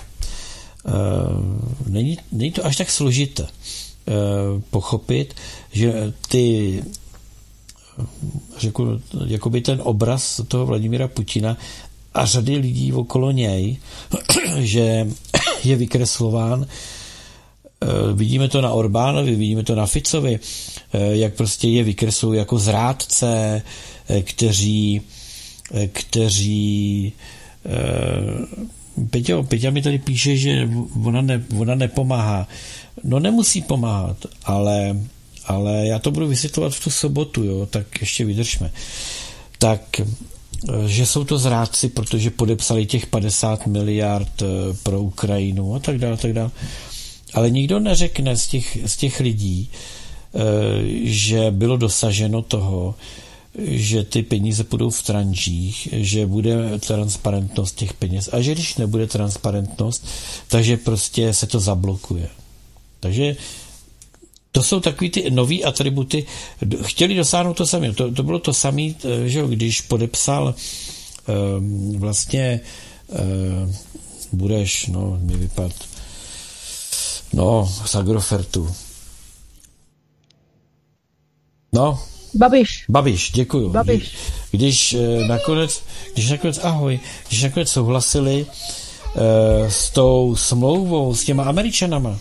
není, není to až tak složité pochopit, že ty řekl, jakoby ten obraz toho Vladimíra Putina a řady lidí okolo něj, že je vykreslován. Eh, vidíme to na Orbánovi, vidíme to na Ficovi, eh, jak prostě je vykreslují jako zrádce, eh, kteří, kteří Peťo, Peťa mi tady píše, že ona, ne, ona nepomáhá. No nemusí pomáhat, ale, ale já to budu vysvětlovat v tu sobotu, jo, tak ještě vydržme. Tak, že jsou to zrádci, protože podepsali těch 50 miliard pro Ukrajinu a tak dále, tak dále. Ale nikdo neřekne z těch, z těch lidí, že bylo dosaženo toho, že ty peníze půjdou v tranžích, že bude transparentnost těch peněz a že když nebude transparentnost, takže prostě se to zablokuje. Takže to jsou takový ty nový atributy. Chtěli dosáhnout to samé. To, to bylo to samé, že když podepsal um, vlastně um, budeš, no, mi vypad, no, z Agrofertu. No, Babiš. Babiš, děkuju. Babiš. Když, když nakonec, když nakonec, ahoj, když nakonec souhlasili uh, s tou smlouvou s těma Američanama,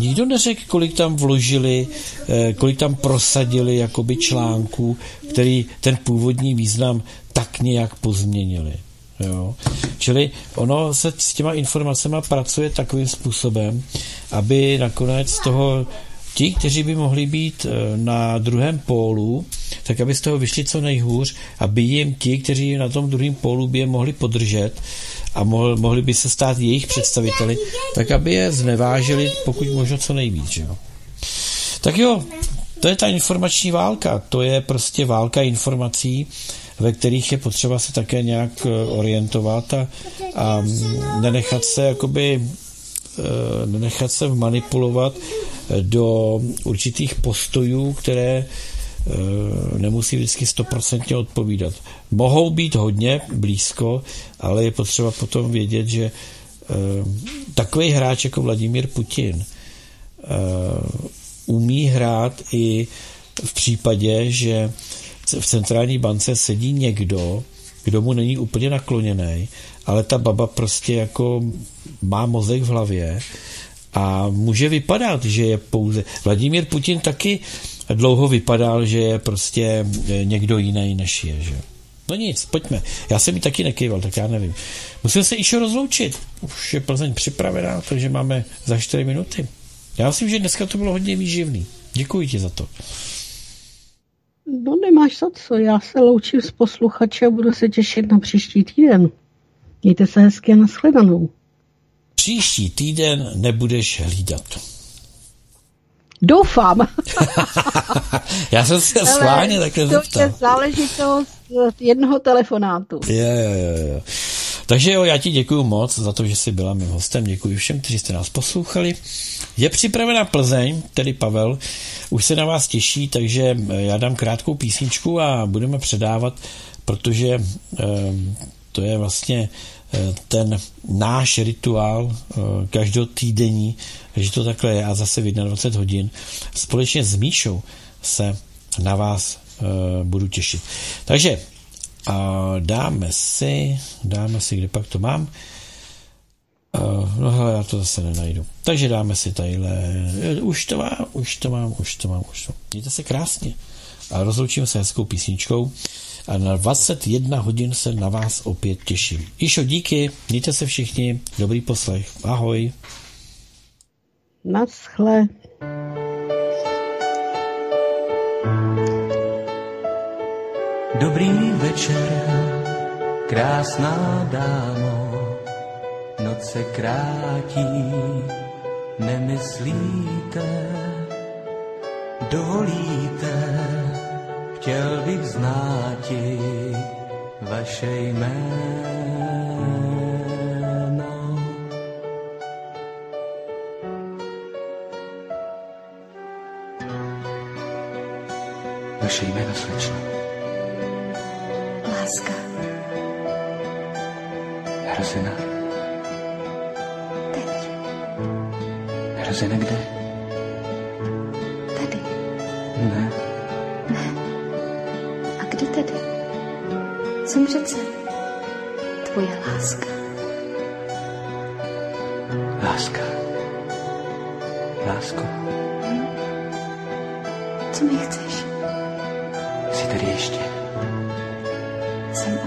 nikdo neřekl, kolik tam vložili, uh, kolik tam prosadili jakoby článků, který ten původní význam tak nějak pozměnili. Jo. Čili ono se s těma informacemi pracuje takovým způsobem, aby nakonec toho ti, kteří by mohli být eh, na druhém pólu, tak aby z toho vyšli co nejhůř, aby jim ti, kteří na tom druhém pólu by je mohli podržet a mohli by se stát jejich představiteli, tak aby je znevážili pokud možno co nejvíc. Jo. Tak jo, to je ta informační válka, to je prostě válka informací, ve kterých je potřeba se také nějak eh, orientovat a, a nenechat se jakoby eh, nenechat se manipulovat do určitých postojů, které nemusí vždycky stoprocentně odpovídat. Mohou být hodně blízko, ale je potřeba potom vědět, že eh, takový hráč jako Vladimír Putin eh, umí hrát i v případě, že v centrální bance sedí někdo, kdo mu není úplně nakloněný, ale ta baba prostě jako má mozek v hlavě a může vypadat, že je pouze... Vladimír Putin taky dlouho vypadal, že je prostě někdo jiný než je, že? No nic, pojďme. Já jsem mi taky nekýval, tak já nevím. Musím se ještě rozloučit. Už je Plzeň připravená, takže máme za 4 minuty. Já myslím, že dneska to bylo hodně výživný. Děkuji ti za to. No nemáš za co, já se loučím s posluchači a budu se těšit na příští týden. Mějte se hezky a nashledanou. Příští týden nebudeš hlídat. Doufám. Já jsem se schválně takhle to zeptal. To je záležitost jednoho telefonátu. Je, je, je. Takže jo, já ti děkuji moc za to, že jsi byla mým hostem. Děkuji všem, kteří jste nás poslouchali. Je připravena Plzeň, tedy Pavel, už se na vás těší, takže já dám krátkou písničku a budeme předávat, protože eh, to je vlastně ten náš rituál eh, každotýdenní, že to takhle je a zase v 21 hodin společně s Míšou se na vás eh, budu těšit. Takže dáme si, dáme si, kde pak to mám, eh, no hele, já to zase nenajdu. Takže dáme si tadyhle, už to mám, už to mám, už to mám, už to mám. Mějte se krásně a rozloučíme se hezkou písničkou a na 21 hodin se na vás opět těším. Išo, díky, mějte se všichni, dobrý poslech, ahoj. Naschle. Dobrý večer, krásná dámo, noc se krátí, nemyslíte, dovolíte, chtěl bych znáti vaše jméno. Vaše jméno, slečno. Láska. Hrozena. Teď. Hrozena kde? Tady. Ne. Kdy tedy? Jsem přece tvoje láska. Láska. Lásko. Hm? Co mi chceš? Jsi tady ještě? Jsem